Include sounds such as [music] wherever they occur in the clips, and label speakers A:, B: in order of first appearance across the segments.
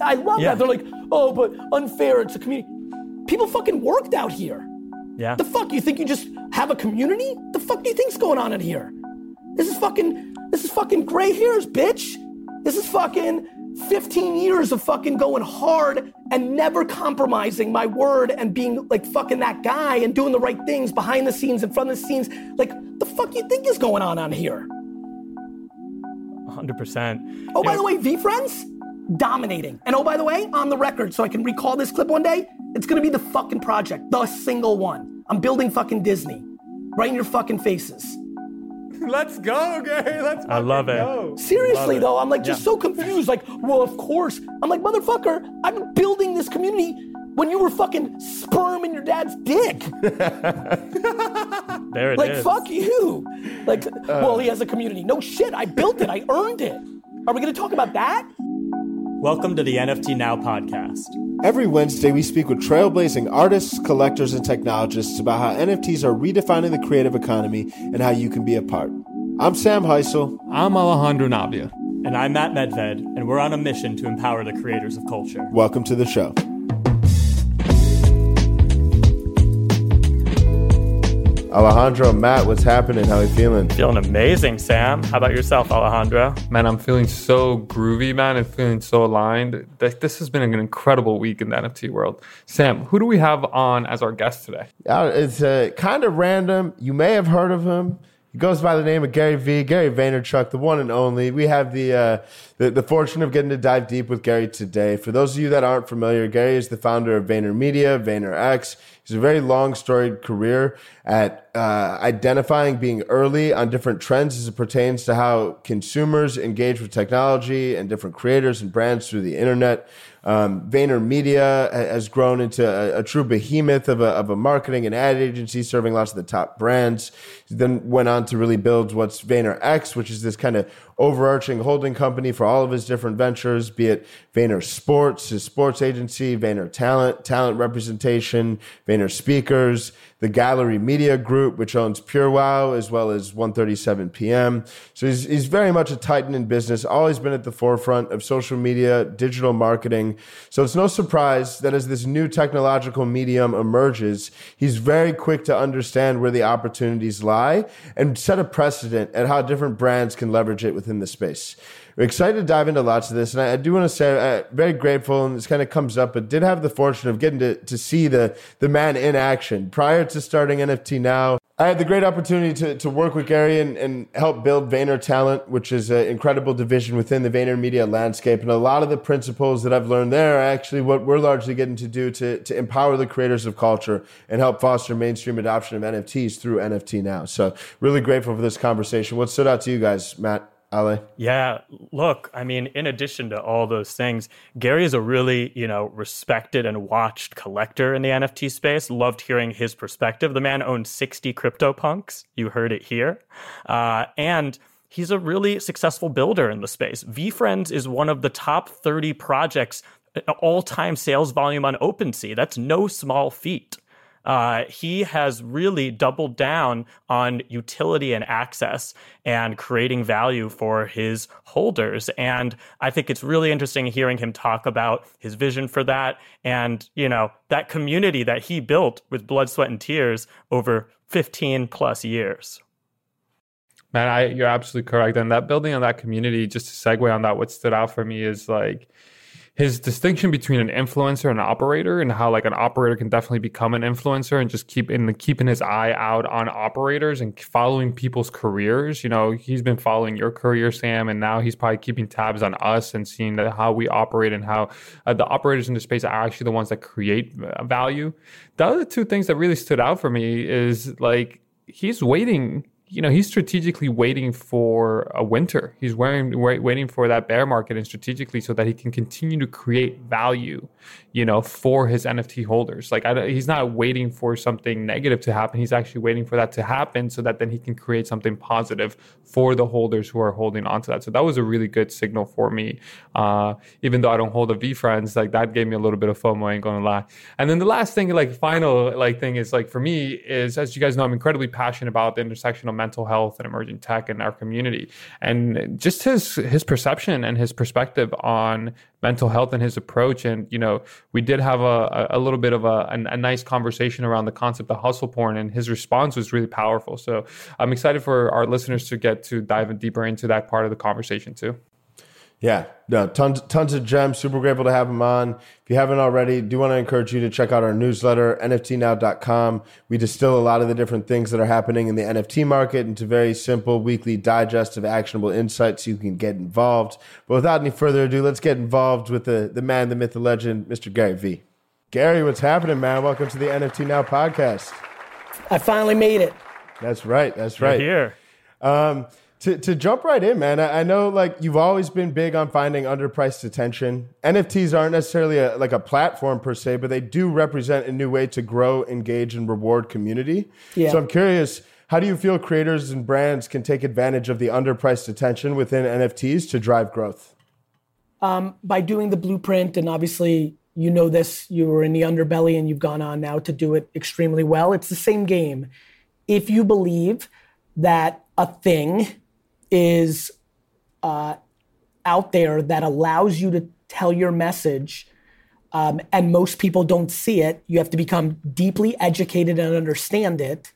A: I love
B: Yeah.
A: that. They're like, oh, but unfair. It's a community. People fucking worked out here.
B: Yeah.
A: The fuck? You think you just have a community? The fuck do you think's going on in here? This is fucking. This is fucking gray hairs, bitch. This is fucking 15 years of fucking going hard and never compromising my word and being like fucking that guy and doing the right things behind the scenes, in front of the scenes. Like, the fuck you think is going on on here?
B: 100%.
A: Oh, by the way, V Friends, dominating. And oh, by the way, on the record, so I can recall this clip one day, it's gonna be the fucking project, the single one. I'm building fucking Disney, right in your fucking faces. [laughs]
C: Let's go, Gary. Let's go
B: I love it.
C: go.
A: Seriously
B: Love it.
A: though, I'm like just
B: Yeah.
A: so confused. Like, well, of course. I'm like, motherfucker, I've been building this community when you were fucking sperm in your dad's dick. [laughs]
B: There it is.
A: Like, fuck you. Like, uh. well, he has a community. No shit, I built it. I earned it. Are we gonna talk about that?
B: Welcome to the NFT Now podcast.
D: Every Wednesday, we speak with trailblazing artists, collectors, and technologists about how NFTs are redefining the creative economy and how you can be a part. I'm Sam Hysell.
C: I'm Alejandro Navia.
B: And I'm Matt Medved, and we're on a mission to empower the creators of culture.
D: Welcome to the show. Alejandro, Matt, what's happening? How are you feeling?
B: Feeling amazing, Sam. How about yourself, Alejandro?
C: Man, I'm feeling so groovy, man, and feeling so aligned. This has been an incredible week in the NFT world. Sam, who do we have on as our guest today?
D: Yeah, it's uh, kind of random. You may have heard of him. He goes by the name of Gary Vee. Gary Vaynerchuk, the one and only. We have the, uh, the the fortune of getting to dive deep with Gary today. For those of you that aren't familiar, Gary is the founder of VaynerMedia, VaynerX. He's a very long storied career at uh, identifying being early on different trends as it pertains to how consumers engage with technology and different creators and brands through the internet. Um, VaynerMedia ha- has grown into a, a true behemoth of a, of a marketing and ad agency serving lots of the top brands. He then went on to really build what's VaynerX, which is this kind of overarching holding company for all of his different ventures, be it Vayner Sports, his sports agency, Vayner Talent, talent representation, Vayner Speakers, the Gallery Media Group, which owns PureWow, as well as 137 PM. So he's, he's very much a titan in business, always been at the forefront of social media, digital marketing. So it's no surprise that as this new technological medium emerges, he's very quick to understand where the opportunities lie and set a precedent at how different brands can leverage it within the space. We're excited to dive into lots of this, and I, I do want to say, uh, very grateful, and this kind of comes up, but did have the fortune of getting to, to see the the man in action prior to starting NFT Now. I had the great opportunity to, to work with Gary and, and help build Vayner Talent, which is an incredible division within the Vayner Media landscape. And a lot of the principles that I've learned there are actually what we're largely getting to do to, to empower the creators of culture and help foster mainstream adoption of NFTs through NFT Now. So, really grateful for this conversation. What stood out to you guys, Matt? Ale?
B: Yeah, look, I mean, in addition to all those things, Gary is a really, you know, respected and watched collector in the NFT space. Loved hearing his perspective. The man owns 60 CryptoPunks. You heard it here. Uh, and he's a really successful builder in the space. VeeFriends is one of the top 30 projects, all time sales volume on OpenSea. That's no small feat uh, he has really doubled down on utility and access and creating value for his holders. And I think it's really interesting hearing him talk about his vision for that and, you know, that community that he built with blood, sweat, and tears over 15 plus years.
C: Man, I, you're absolutely correct. And that building on that community, just to segue on that, what stood out for me is like his distinction between an influencer and an operator, and how like an operator can definitely become an influencer, and just keep in the, keeping his eye out on operators and following people's careers. You know, he's been following your career, Sam, and now he's probably keeping tabs on us and seeing that how we operate and how uh, the operators in the space are actually the ones that create uh, value. The other two things that really stood out for me is like he's waiting you know he's strategically waiting for a winter. He's wearing, wait, waiting for that bear market and strategically so that he can continue to create value you know for his nft holders. Like I, he's not waiting for something negative to happen. He's actually waiting for that to happen so that then he can create something positive for the holders who are holding onto that. So that was a really good signal for me. Uh, even though i don't hold a VeeFriends like that gave me a little bit of fomo I ain't gonna lie. And then the last thing like final like thing is like for me is as you guys know i'm incredibly passionate about the intersection of mental health and emerging tech in our community, and just his his perception and his perspective on mental health and his approach. And you know, we did have a a little bit of a, a, a nice conversation around the concept of hustle porn, and his response was really powerful. So I'm excited for our listeners to get to dive deeper into that part of the conversation too.
D: Yeah, no, tons, tons of gems. Super grateful to have him on. If you haven't already, do want to encourage you to check out our newsletter, nftnow.com. We distill a lot of the different things that are happening in the NFT market into very simple weekly digest of actionable insights so you can get involved. But without any further ado, let's get involved with the, the man, the myth, the legend, Mr. Gary Vee. Gary, what's happening, man? Welcome to the NFT Now podcast.
A: I finally made it.
D: That's right. That's right.
B: You're here.
D: Um, to, to jump right in, man, I, I know like you've always been big on finding underpriced attention. NFTs aren't necessarily a, like a platform per se, but they do represent a new way to grow, engage, and reward community.
A: Yeah.
D: So I'm curious, how do you feel creators and brands can take advantage of the underpriced attention within NFTs to drive growth?
A: Um, by doing the blueprint and obviously you know this you were in the underbelly and you've gone on now to do it extremely well it's the same game if you believe that a thing is uh, out there that allows you to tell your message um, and most people don't see it. You have to become deeply educated and understand it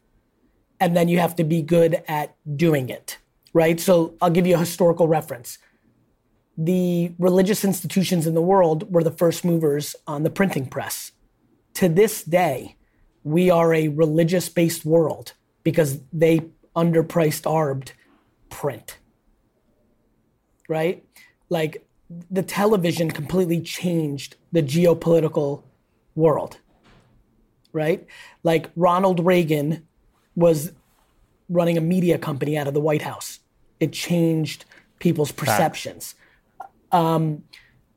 A: and then you have to be good at doing it right? So i'll give you a historical reference. The religious institutions in the world were the first movers on the printing press. To this day, we are a religious based world because they underpriced ARBed print. Right? Like the television completely changed the geopolitical world. Right? Like Ronald Reagan was running a media company out of the White House. It changed people's perceptions. Um,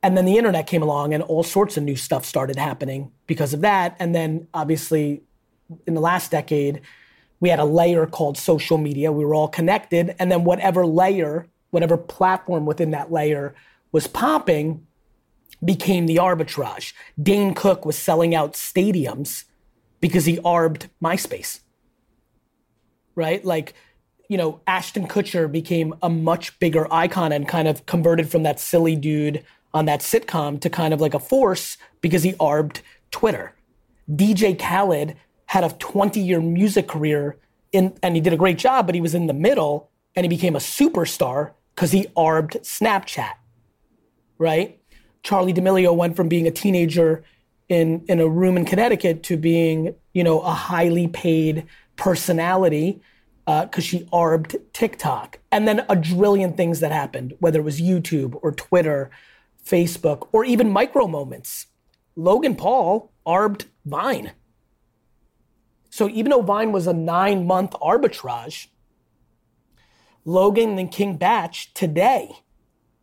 A: and then the internet came along and all sorts of new stuff started happening because of that. And then obviously in the last decade, we had a layer called social media. We were all connected. And then whatever layer, whatever platform within that layer was popping became the arbitrage. Dane Cook was selling out stadiums because he arbed MySpace. Right? Like you know, Ashton Kutcher became a much bigger icon and kind of converted from that silly dude on that sitcom to kind of like a force because he arbed Twitter. DJ Khaled had a 20 year music career in, and he did a great job, but he was in the middle and he became a superstar because he arbed Snapchat, right? Charli D'Amelio went from being a teenager in, in a room in Connecticut to being, you know, a highly paid personality because uh, she arbed TikTok. And then a trillion things that happened, whether it was YouTube or Twitter, Facebook, or even micro moments. Logan Paul arbed Vine. So even though Vine was a nine month arbitrage, Logan and King Bach today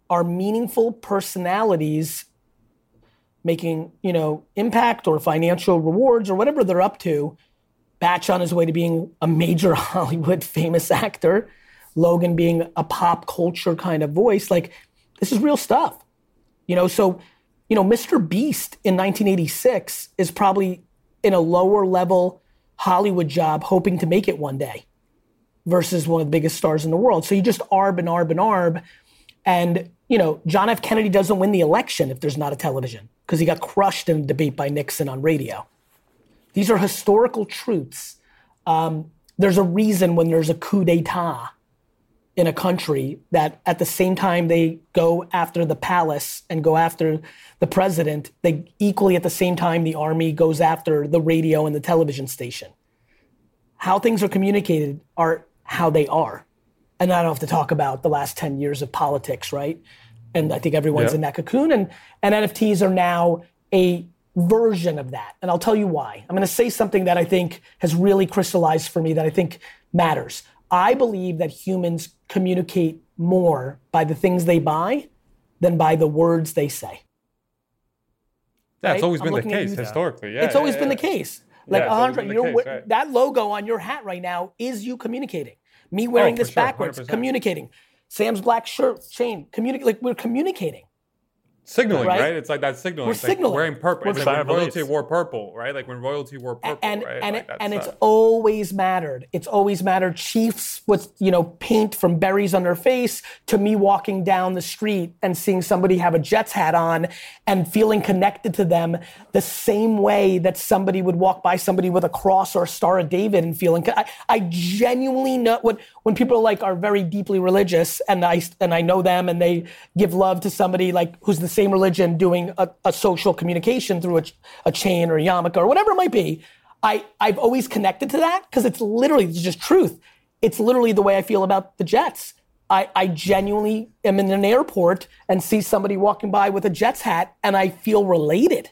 A: are meaningful personalities making, you know, impact or financial rewards or whatever they're up to Bach on his way to being a major [laughs] Hollywood famous actor, Logan being a pop culture kind of voice. Like, this is real stuff. You know, so, you know, Mr. Beast in 1986 is probably in a lower level Hollywood job hoping to make it one day versus one of the biggest stars in the world. So you just arb and arb and arb. And, you know, John F. Kennedy doesn't win the election if there's not a television because he got crushed in a debate by Nixon on radio. These are historical truths. Um, there's a reason when there's a coup d'etat in a country that at the same time they go after the palace and go after the president, they equally at the same time the army goes after the radio and the television station. How things are communicated are how they are. And I don't have to talk about the last 10 years of politics, right? And I think everyone's in that cocoon. And, and NFTs are now a version of that. And I'll tell you why. I'm going to say something that I think has really crystallized for me that I think matters. I believe that humans communicate more by the things they buy than by the words they say.
C: That's
A: right?
C: always
A: I'm
C: been the case historically. Yeah,
A: it's always
C: yeah,
A: been the case. Like
C: Yeah,
A: Alejandro, you know,
C: case, right.
A: that logo on your hat right now is you communicating. Me oh, wearing
C: Oh,
A: this
C: sure,
A: backwards,
C: 100%.
A: communicating. Sam's black shirt, chain, communicate. Like we're communicating.
C: Signaling,
A: Right?
C: right? It's like that signaling.
A: We're
C: it's like
A: signaling.
C: wearing purple.
B: We're
C: It's like when
B: fire
C: royalty
B: beliefs.
C: wore purple, right? Like when royalty wore purple,
A: and
C: right?
A: and
C: Like that
A: and, it, and it's
C: stuff.
A: always mattered. It's always mattered. Chiefs with you know paint from berries on their face to me walking down the street and seeing somebody have a Jets hat on and feeling connected to them the same way that somebody would walk by somebody with a cross or a Star of David and feeling. I, I genuinely know when when people like are very deeply religious and I and I know them and they give love to somebody like who's the same religion doing a, a social communication through a, a chain or a yarmulke or whatever it might be. I, I've always connected to that because it's literally it's just truth. It's literally the way I feel about the Jets. I, I genuinely am in an airport and see somebody walking by with a Jets hat and I feel related.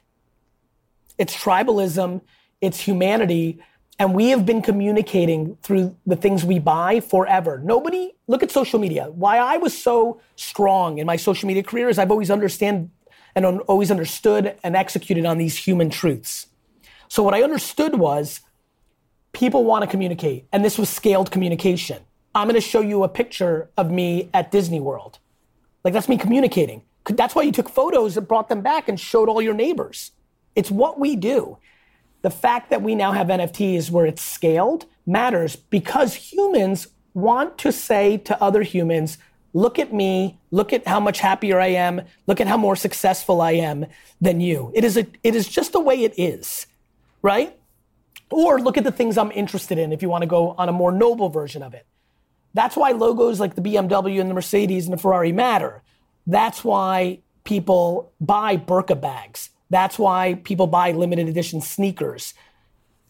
A: It's tribalism, it's humanity, and we have been communicating through the things we buy forever. Nobody, look at social media. Why I was so strong in my social media career is I've always understand and always understood and executed on these human truths. So what I understood was people want to communicate, and this was scaled communication. I'm going to show you a picture of me at Disney World. Like that's me communicating. That's why you took photos and brought them back and showed all your neighbors. It's what we do. The fact that we now have NFTs where it's scaled matters because humans want to say to other humans, look at me, look at how much happier I am, look at how more successful I am than you. It is a, it is just the way it is, right? Or look at the things I'm interested in if you want to go on a more noble version of it. That's why logos like the BMW and the Mercedes and the Ferrari matter. That's why people buy Birkin bags. That's why people buy limited edition sneakers.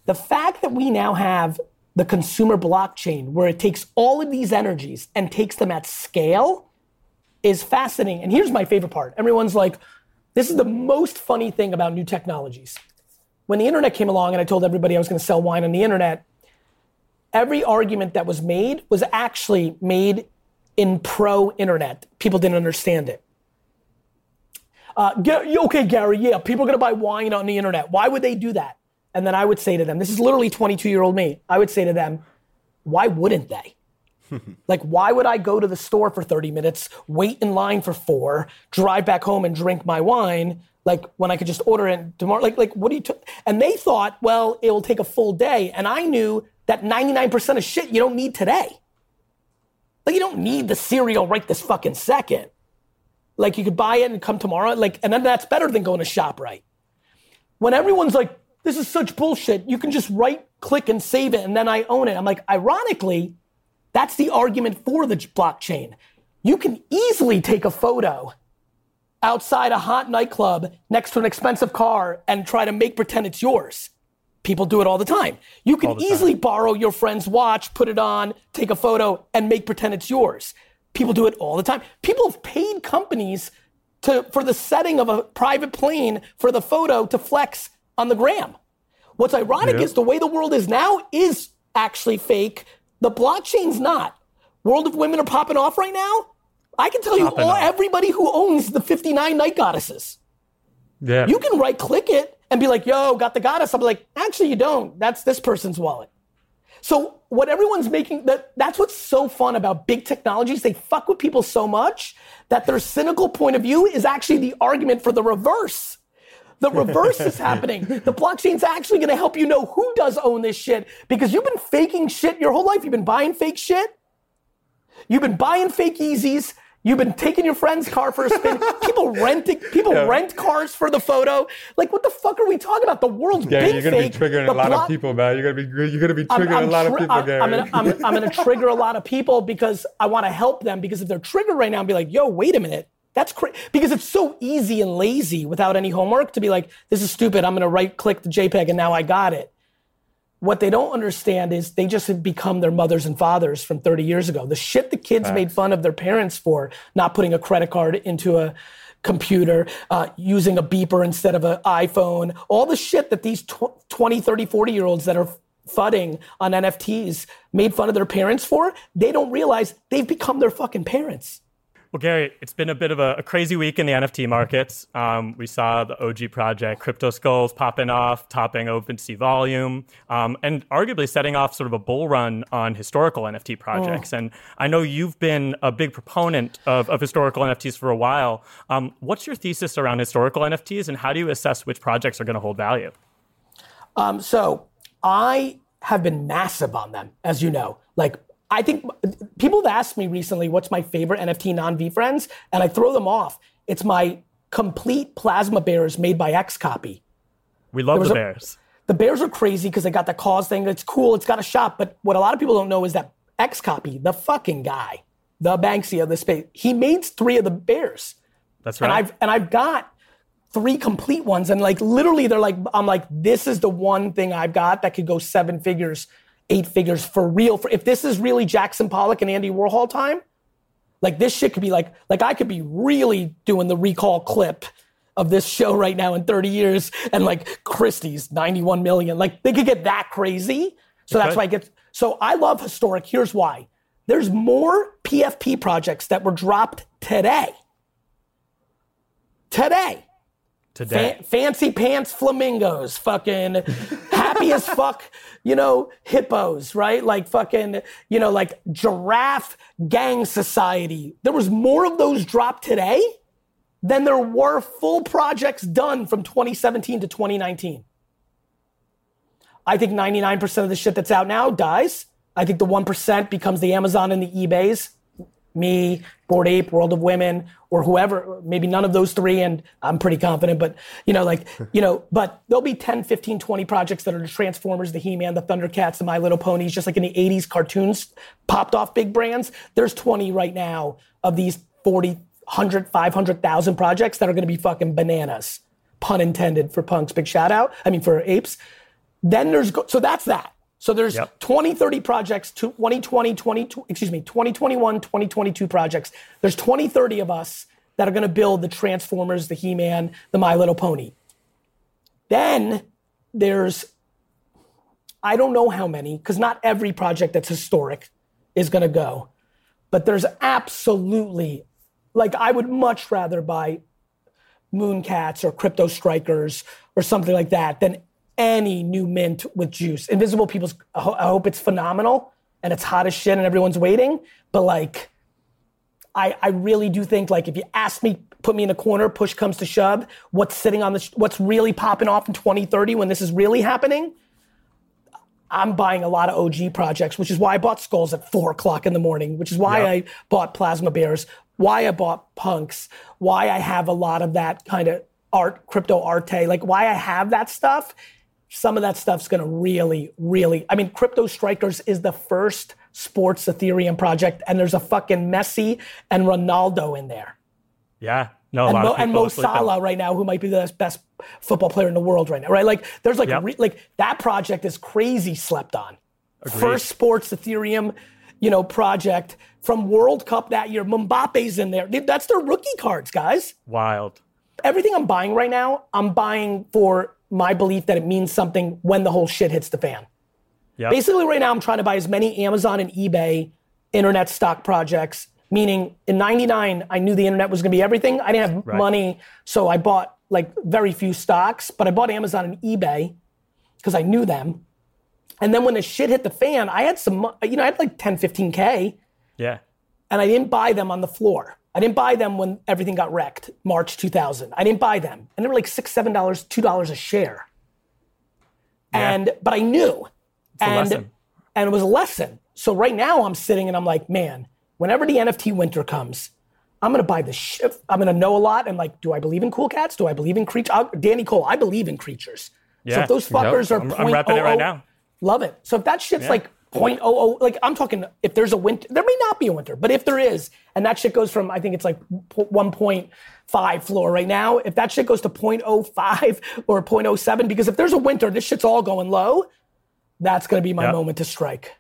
A: The fact that we now have the consumer blockchain where it takes all of these energies and takes them at scale is fascinating. And here's my favorite part. Everyone's like, this is the most funny thing about new technologies. When the internet came along and I told everybody I was going to sell wine on the internet, every argument that was made was actually made in pro internet. People didn't understand it. Uh, okay, Gary, yeah, people are going to buy wine on the internet. Why would they do that? And then I would say to them, this is literally 22 year old me. I would say to them, why wouldn't they? [laughs] like, why would I go to the store for 30 minutes, wait in line for four, drive back home and drink my wine? Like when I could just order it tomorrow, like, like what do you? T-? And they thought, well, it will take a full day. And I knew that 99% of shit you don't need today. Like you don't need the cereal right this fucking second. Like you could buy it and come tomorrow. Like, and then that's better than going to shop right. When everyone's like, this is such bullshit, you can just right click and save it and then I own it. I'm like, ironically, that's the argument for the blockchain. You can easily take a photo outside a hot nightclub next to an expensive car and try to make pretend it's yours. People do it all the time. You can
B: the time.
A: easily borrow your friend's watch, put it on, take a photo, and make pretend it's yours. People do it all the time. People have paid companies to for the setting of a private plane for the photo to flex on the gram. What's ironic
C: Yeah.
A: is the way the world is now is actually fake. The blockchain's not. World of Women are popping off right now. I can tell you all everybody who owns the 59 night goddesses.
C: yeah.
A: You can right click it and be like, yo, got the goddess. I'm like, actually, you don't. That's this person's wallet. So what everyone's making that that's what's so fun about big technologies. They fuck with people so much that their cynical point of view is actually the argument for the reverse. The [laughs] reverse is happening. The blockchain's actually going to help you know who does own this shit because you've been faking shit your whole life. You've been buying fake shit. You've been buying fake Yeezys. You've been taking your friend's car for a spin. [laughs] people renting, people rent cars for the photo. Like, what the fuck are we talking about? The world's
C: Gary,
A: been
C: you're gonna
A: fake.
C: be triggering
A: The
C: a lot
A: block-
C: of people, man. You're gonna be you're gonna be
A: I'm-
C: triggering
A: I'm
C: a lot of people,
A: I'm,
C: Gary.
A: I'm gonna, I'm, I'm gonna trigger a lot of people because I want to help them because if they're triggered right now and be like, yo, wait a minute. That's crazy because it's so easy and lazy without any homework to be like, this is stupid. I'm going to right click the JPEG and now I got it. What they don't understand is they just have become their mothers and fathers from 30 years ago. The shit the kids made fun of their parents for, not putting a credit card into a computer, uh, using a beeper instead of an iPhone, all the shit that these tw- 20, 30, 40 year olds that are fudding on NFTs made fun of their parents for, they don't realize they've become their fucking parents.
B: Well, Gary, it's been a bit of a, a crazy week in the NFT markets. Um, we saw the OG project Crypto Skulls popping off, topping OpenSea volume, um, and arguably setting off sort of a bull run on historical NFT projects. Oh. And I know you've been a big proponent of, of historical NFTs for a while. Um, what's your thesis around historical NFTs, and how do you assess which projects are going to hold value?
A: Um, so I have been massive on them, as you know. Like I think people have asked me recently what's my favorite NFT non V VeeFriends, and I throw them off. It's my complete plasma bears made by XCOPY.
B: We love the a, bears.
A: The bears are crazy because they got the cause thing. It's cool. It's got a shop. But what a lot of people don't know is that XCOPY, the fucking guy, the Banksy of the space, he made three of the bears.
B: That's right.
A: And I've and I've got three complete ones. And like literally, they're like, I'm like, this is the one thing I've got that could go seven figures eight figures for real. For if this is really Jackson Pollock and Andy Warhol time, like this shit could be like like I could be really doing the recall clip of this show right now in 30 years and like Christie's 91 million. Like they could get that crazy. So okay. that's why I get so I love historic. Here's why. There's more PFP projects that were dropped today. Today
B: today.
A: Fa- fancy pants flamingos, fucking [laughs] as fuck, you know, hippos, right? Like fucking, you know, like giraffe gang society. There was more of those dropped today than there were full projects done from 2017 to 2019. I think 99% of the shit that's out now dies. I think the 1% becomes the Amazon and the eBays me, Bored Ape, World of Women, or whoever, maybe none of those three, and I'm pretty confident, but you know, like, [laughs] you know, but there'll be 10, 15, 20 projects that are the Transformers, the He-Man, the Thundercats, the My Little Ponies, just like in the 80s cartoons popped off big brands. There's 20 right now of these 40, 100, 500,000 projects that are going to be fucking bananas. Pun intended for punks. Big shout out. I mean, for apes. Then there's, so that's that. So there's yep. 20, 30 projects, 2020, 20, excuse me, 2021, 2022 projects. There's 20, 30 of us that are going to build the Transformers, the He-Man, the My Little Pony. Then there's, I don't know how many, because not every project that's historic is going to go, but there's absolutely, like I would much rather buy Mooncats or Crypto Strikers or something like that than any new mint with juice. Invisible People's, I hope it's phenomenal and it's hot as shit and everyone's waiting. But like, I, I really do think like if you ask me, put me in a corner, push comes to shove, what's sitting on the, what's really popping off in 2030 when this is really happening? I'm buying a lot of OG projects, which is why I bought Skulls at four o'clock in the morning, which is why yep. I bought Plasma Bears, why I bought Punks, why I have a lot of that kind of art, crypto arte, like why I have that stuff some of that stuff's going to really, really. I mean, Crypto Strikers is the first sports Ethereum project, and there's a fucking Messi and Ronaldo in there.
B: Yeah. No,
A: and,
B: Mo,
A: and Mo Salah right now, who might be the best football player in the world right now, right? Like, there's like, yep. re, like that project is crazy slept on. Agreed. First sports Ethereum, you know, project from World Cup that year. Mbappe's in there. That's their rookie cards, guys.
B: Wild.
A: Everything I'm buying right now, I'm buying for my belief that it means something when the whole shit hits the fan. Yep. Basically, right now, I'm trying to buy as many Amazon and eBay internet stock projects, meaning in 99, I knew the internet was going to be everything. I didn't have right. money, so I bought like very few stocks, but I bought Amazon and eBay because I knew them. And then when the shit hit the fan, I had some, you know, I had like 10, 15K.
B: Yeah.
A: And I didn't buy them on the floor. I didn't buy them when everything got wrecked, March 2000. I didn't buy them. And they were like six, seven dollars, two dollars a share. Yeah. And but I knew.
B: It's and
A: and it was a lesson. So right now I'm sitting and I'm like, man, whenever the NFT winter comes, I'm gonna buy the shit. I'm gonna know a lot. And like, do I believe in cool cats? Do I believe in creatures? Danny Cole, I believe in creatures. Yeah. So if those fuckers yep. are,
B: I'm, I'm repping it right oh oh, now.
A: Love it. So if that shit's yeah. like 0.00 like i'm talking if there's a winter there may not be a winter but if there is and that shit goes from i think it's like 1.5 floor right now if that shit goes to 0.05 or 0.07 because if there's a winter this shit's all going low that's going to be my yep. moment to strike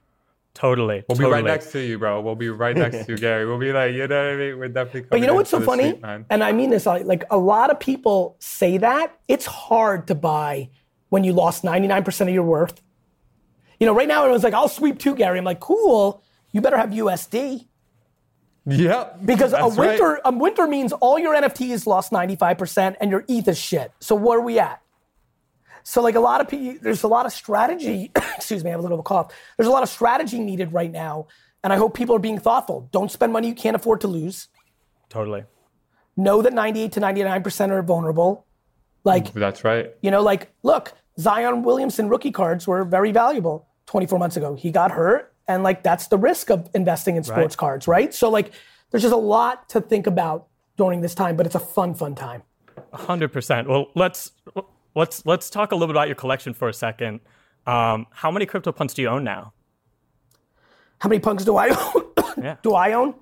B: Totally.
C: We'll
B: totally.
C: be right next to you, bro. We'll be right next to you, [laughs] Gary. We'll be like, you know what I mean? We're definitely
A: But you know what's so funny? and I mean this, like a lot of people say that. It's hard to buy when you lost 99% of your worth you know, right now everyone's like, I'll sweep too, Gary. I'm like, cool. You better have USD.
C: Yep.
A: Because a
C: That's right.
A: winter a winter means all your NFTs lost 95% and your ETH is shit. So where are we at? So like a lot of people, there's a lot of strategy. [coughs] excuse me, I have a little of a cough. There's a lot of strategy needed right now, and I hope people are being thoughtful. Don't spend money you can't afford to lose.
B: Totally.
A: Know that 98 to 99% are vulnerable. Like
C: That's right.
A: you know, like look, Zion Williamson rookie cards were very valuable 24 months ago. He got hurt, and like that's the risk of investing in sports
B: Right.
A: cards, right? So like, there's just a lot to think about during this time, but it's a fun, fun time.
B: hundred percent. Well, let's let's let's talk a little bit about your collection for a second. Um, how many crypto CryptoPunks do you own now?
A: How many punks do I own? [coughs]
B: Yeah.
A: do I own?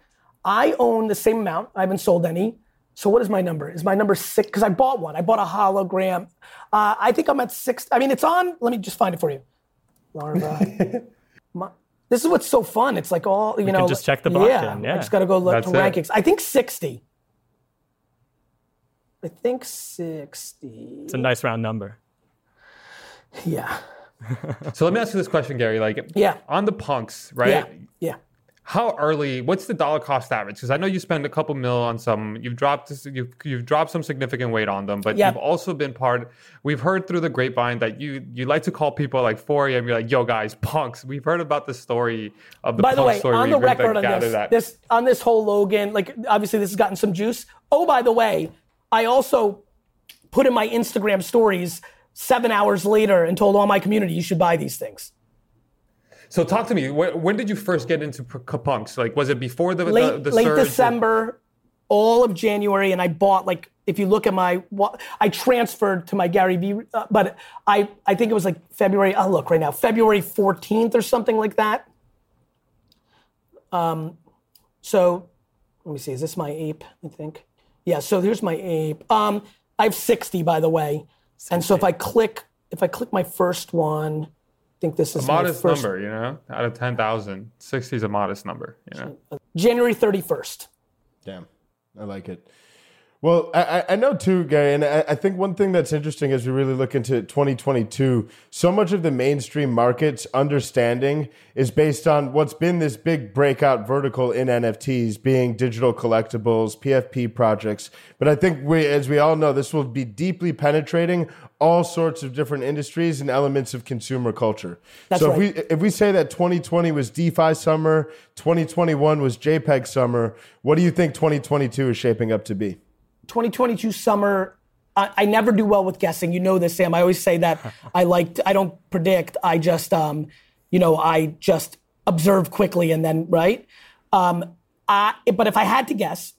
A: I own the same amount. I haven't sold any. So what is my number? Is my number six? Because I bought one. I bought a hologram. Uh, I think I'm at six. I mean, it's on. Let me just find it for you. Larva. [laughs] My- this is what's so fun. It's like all you know.
B: can just check the
A: Yeah,
B: blockchain,
A: I
B: yeah.
A: just got to go look
C: That's
A: to
C: it.
A: rankings. I think sixty. I think sixty.
B: It's a nice round number.
A: Yeah. [laughs]
C: So let me ask you this question, Gary. Like,
A: Yeah.
C: on the punks, right?
A: Yeah. Yeah.
C: How early? What's the dollar cost average? Because I know you spend a couple mil on some. You've dropped you've you've dropped some significant weight on them, but
A: Yeah.
C: you've also been part. We've heard through the grapevine that you you like to call people like 4 a.m. You're like, yo guys, punks. We've heard about the story of the
A: By the way,
C: story.
A: on the record on this,
C: that.
A: this on this whole Logan, like obviously this has gotten some juice. Oh, by the way, I also put in my Instagram stories seven hours later and told all my community you should buy these things.
C: So talk to me. When, when did you first get into p- punks? Like, was it before the
A: Late
C: the, the
A: late
C: surge?
A: December, all of January, and I bought like if you look at my I transferred to my Gary Vee, uh, but I I think it was like February. I'll look right now, February 14th or something like that. Um, so let me see. Is this my ape? I think. Yeah. So here's my ape. Um, I have 60 by the way, and so if I click if I click my first one, I think this is my
C: modest
A: first,
C: number, you know, out of 10,000, 60 is a modest number, you know.
A: January 31st.
D: Damn, I like it. Well, I, I- know too, Gary, and I, I think one thing that's interesting as we really look into 2022, so much of the mainstream market's understanding is based on what's been this big breakout vertical in NFTs, being digital collectibles, PFP projects. But I think we, as we all know, this will be deeply penetrating all sorts of different industries and elements of consumer culture.
A: That's
D: so
A: right.
D: if we if we say that 2020 was DeFi summer, 2021 was JPEG summer, what do you think 2022 is shaping up to be?
A: 2022 summer. I, I never do well with guessing. You know this, Sam. I always say that I like. I don't predict. I just, um, you know, I just observe quickly and then right. Um, I, but if I had to guess,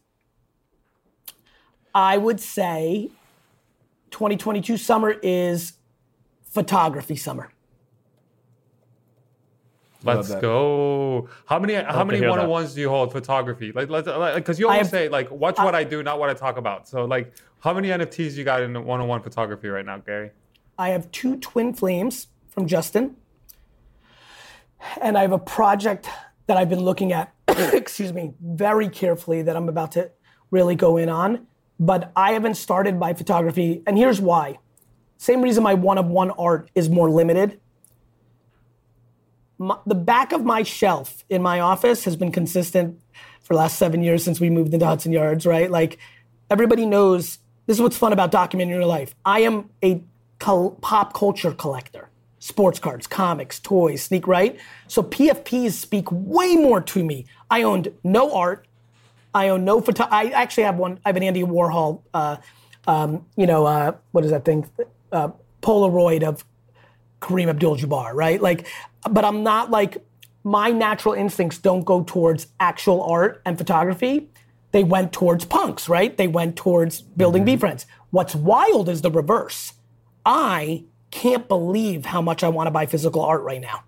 A: I would say 2022 summer is photography summer.
C: Let's go. How many how many
B: hear
C: one
B: that.
C: on ones do you hold photography? Like let's like because you always
A: have-
C: say like watch what I do, not what I talk about. So like how many NFTs you got in one on one photography right now, Gary?
A: I have two twin flames from Justin. And I have a project that I've been looking at, [coughs] excuse me, very carefully that I'm about to really go in on. But I haven't started my photography. And here's why. Same reason my one of one art is more limited. My, the back of my shelf in my office has been consistent for the last seven years since we moved into Hudson Yards, right? Like everybody knows this is what's fun about documenting your life. I am a cul- pop culture collector. Sports cards, comics, toys, sneak, right? So PFPs speak way more to me. I owned no art. I own no photo. I actually have one. I have an Andy Warhol, uh, um, you know, uh, what is that thing? Uh, Polaroid of Kareem Abdul-Jabbar, right? Like, but I'm not like my natural instincts don't go towards actual art and photography. They went towards punks, right? They went towards building
C: Mm-hmm.
A: Friends. What's wild is the reverse. I can't believe how much I want to buy physical art right now.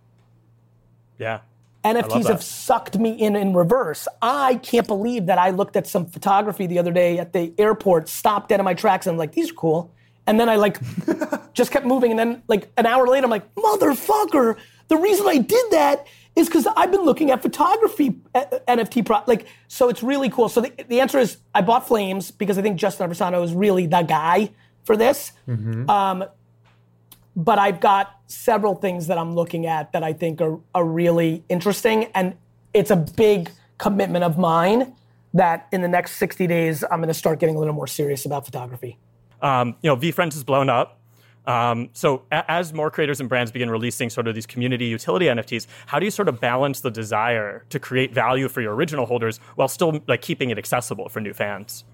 B: Yeah.
A: NFTs have sucked me in in reverse. I can't believe that I looked at some photography the other day at the airport, stopped dead in my tracks, and I'm like, these are cool. And then I like [laughs] just kept moving, and then like an hour later, I'm like, motherfucker, the reason I did that is because I've been looking at photography NFT pro like so it's really cool. So the, the answer is I bought Flames because I think Justin Aversano is really the guy for this. Um, but I've got several things that I'm looking at that I think are, are really interesting. And it's a big commitment of mine that in the next 60 days, I'm going to start getting a little more serious about photography.
B: Um, you know, VeeFriends has blown up. Um, so a- as more creators and brands begin releasing sort of these community utility NFTs, how do you sort of balance the desire to create value for your original holders while still like keeping it accessible for new fans?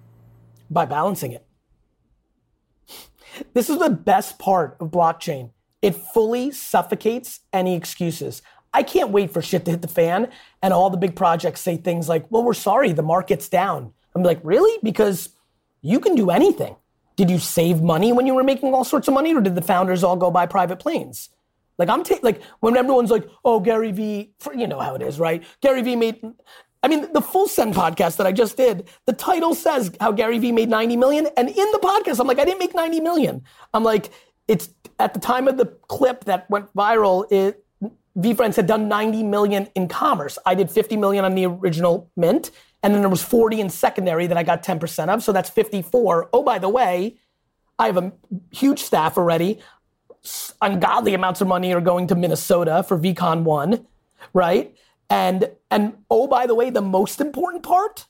A: By balancing it. This is the best part of blockchain. It fully suffocates any excuses. I can't wait for shit to hit the fan and all the big projects say things like, well, we're sorry, the market's down. I'm like, really? Because you can do anything. Did you save money when you were making all sorts of money, or did the founders all go buy private planes? Like I'm ta- like when everyone's like, "Oh, Gary Vee," you know how it is, right? Gary Vee made. I mean, the Full Send podcast that I just did, the title says how Gary Vee made 90 million, and in the podcast, I'm like, I didn't make 90 million. I'm like, it's at the time of the clip that went viral. It VeeFriends had done 90 million in commerce. I did 50 million on the original mint, and then there was 40 in secondary that I got 10% of, so that's 54. Oh, by the way, I have a huge staff already. Ungodly amounts of money are going to Minnesota for VeeCon 1, right? And and oh, by the way, the most important part,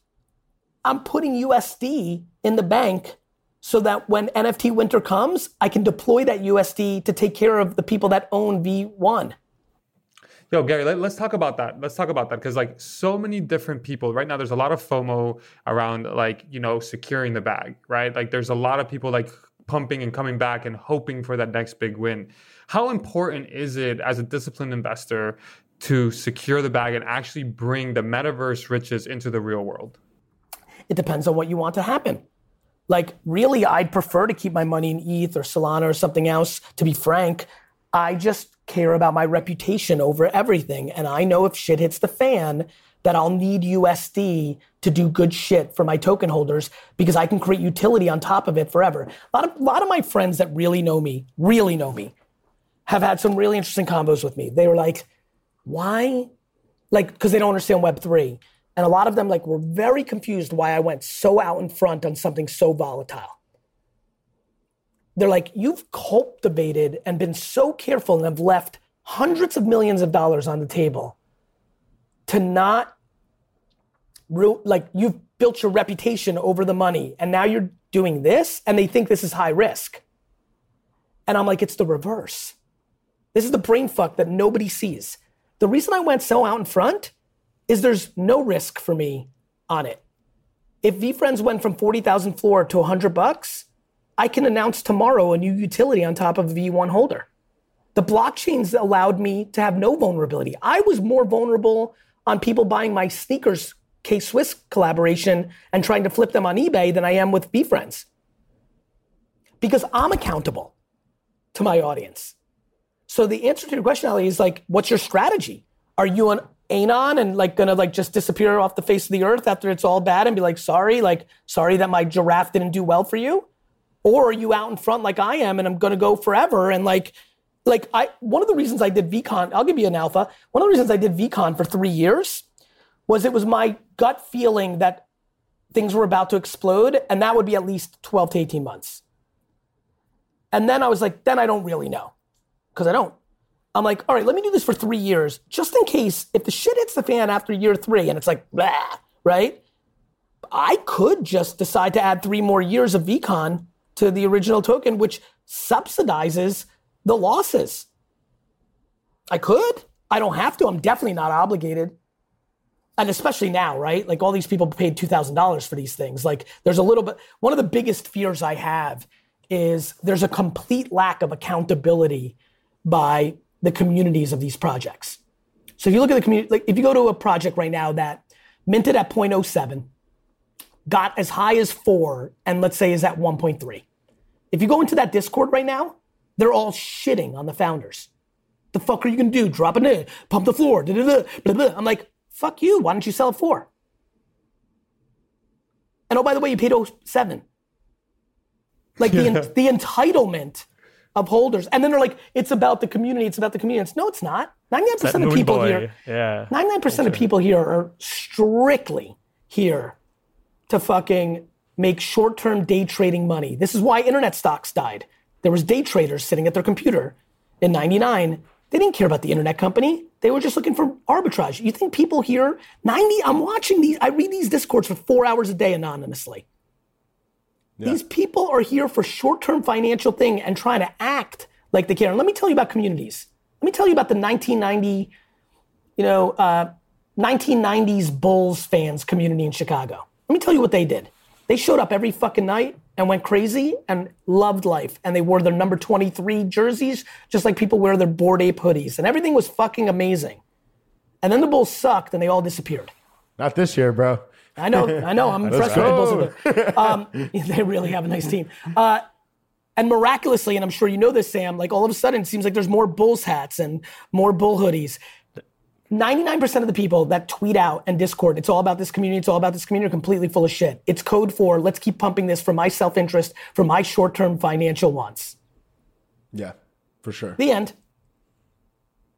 A: I'm putting USD in the bank so that when NFT winter comes, I can deploy that USD to take care of the people that own V1.
C: Yo, Gary, let, us talk about that. Let's talk about that because, like, so many different people right now. There's a lot of FOMO around, like, you know, securing the bag, right? Like, there's a lot of people like pumping and coming back and hoping for that next big win. How important is it as a disciplined investor to secure the bag and actually bring the metaverse riches into the real world?
A: It depends on what you want to happen. Like, really, I'd prefer to keep my money in ETH or Solana or something else, to be frank. I just care about my reputation over everything. And I know if shit hits the fan, that I'll need USD to do good shit for my token holders because I can create utility on top of it forever. A lot of, a lot of my friends that really know me, really know me, have had some really interesting combos with me. They were like, why? Like, because they don't understand Web3. And a lot of them like were very confused why I went so out in front on something so volatile they're like, you've cultivated and been so careful and have left hundreds of millions of dollars on the table to not, like, you've built your reputation over the money and now you're doing this and they think this is high risk. And I'm like, it's the reverse. This is the brain fuck that nobody sees. The reason I went so out in front is there's no risk for me on it. If VeeFriends went from 40,000 floor to 100 bucks, I can announce tomorrow a new utility on top of a V1 holder. The blockchains allowed me to have no vulnerability. I was more vulnerable on people buying my sneakers K Swiss collaboration and trying to flip them on eBay than I am with VeeFriends. Because I'm accountable to my audience. So the answer to your question, Ali, is like, what's your strategy? Are you an anon and like gonna like just disappear off the face of the earth after it's all bad and be like, sorry, like, sorry that my giraffe didn't do well for you? Or are you out in front like I am and I'm going to go forever and like like I one of the reasons I did VeeCon, I'll give you an alpha. One of the reasons I did VeeCon for 3 years was it was my gut feeling that things were about to explode and that would be at least 12 to 18 months. And then I was like, then I don't really know. Cuz I don't. I'm like, all right, let me do this for 3 years just in case if the shit hits the fan after year 3 and it's like blah, right? I could just decide to add 3 more years of VeeCon to the original token, which subsidizes the losses. I could. I don't have to. I'm definitely not obligated. And especially now, right? Like all these people paid $2,000 for these things. Like there's a little bit, one of the biggest fears I have is there's a complete lack of accountability by the communities of these projects. So if you look at the community, like if you go to a project right now that minted at 0.07, got as high as four and let's say is at 1.3. If you go into that Discord right now, they're all shitting on the founders. The fuck are you gonna do? Drop a in, pump the floor, da, da, da, I'm like, fuck you. Why don't you sell it for? And oh, by the way, you paid 07. Like the, [laughs] the entitlement of holders. And then they're like, it's about the community, it's about the community. It's, no, it's not. 99% of people
B: boy.
A: here,
B: yeah.
A: 99% of people here are strictly here to fucking make short-term day trading money. This is why internet stocks died. There was day traders sitting at their computer in 99 They didn't care about the internet company. They were just looking for arbitrage. You think people here, 90, I'm watching these, I read these discords for four hours a day anonymously. These people are here for short-term financial thing and trying to act like they care. And let me tell you about communities. Let me tell you about the 1990, you know, uh, 1990s Bulls fans community in Chicago. Let me tell you what they did. They showed up every fucking night and went crazy and loved life. And they wore their number 23 jerseys, just like people wear their Bored Ape hoodies. And everything was fucking amazing. And then the Bulls sucked and they all disappeared.
D: Not this year, bro.
A: I know, I know. I'm [laughs] impressed with the Bulls. Um, [laughs] they really have a nice team. Uh, and miraculously, and I'm sure you know this, Sam, like all of a sudden it seems like there's more Bulls hats and more Bull hoodies. 99% of the people that tweet out and Discord, it's all about this community, it's all about this community, are completely full of shit. It's code for let's keep pumping this for my self interest, for my short term financial wants.
D: Yeah, for sure.
A: The end.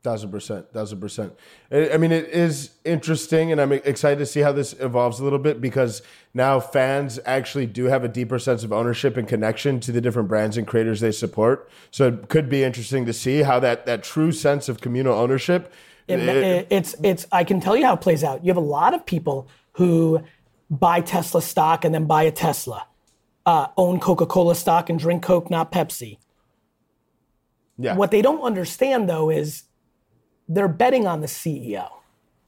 D: Thousand percent, thousand percent. I I mean, it is interesting, and I'm excited to see how this evolves a little bit because now fans actually do have a deeper sense of ownership and connection to the different brands and creators they support. So it could be interesting to see how that that true sense of communal ownership.
A: It,
D: it-
A: it- it's it's I can tell you how it plays out. You have a lot of people who buy Tesla stock and then buy a Tesla, uh, own Coca Cola stock and drink Coke, not Pepsi.
D: yeah,
A: What they don't understand though is they're betting on the CEO.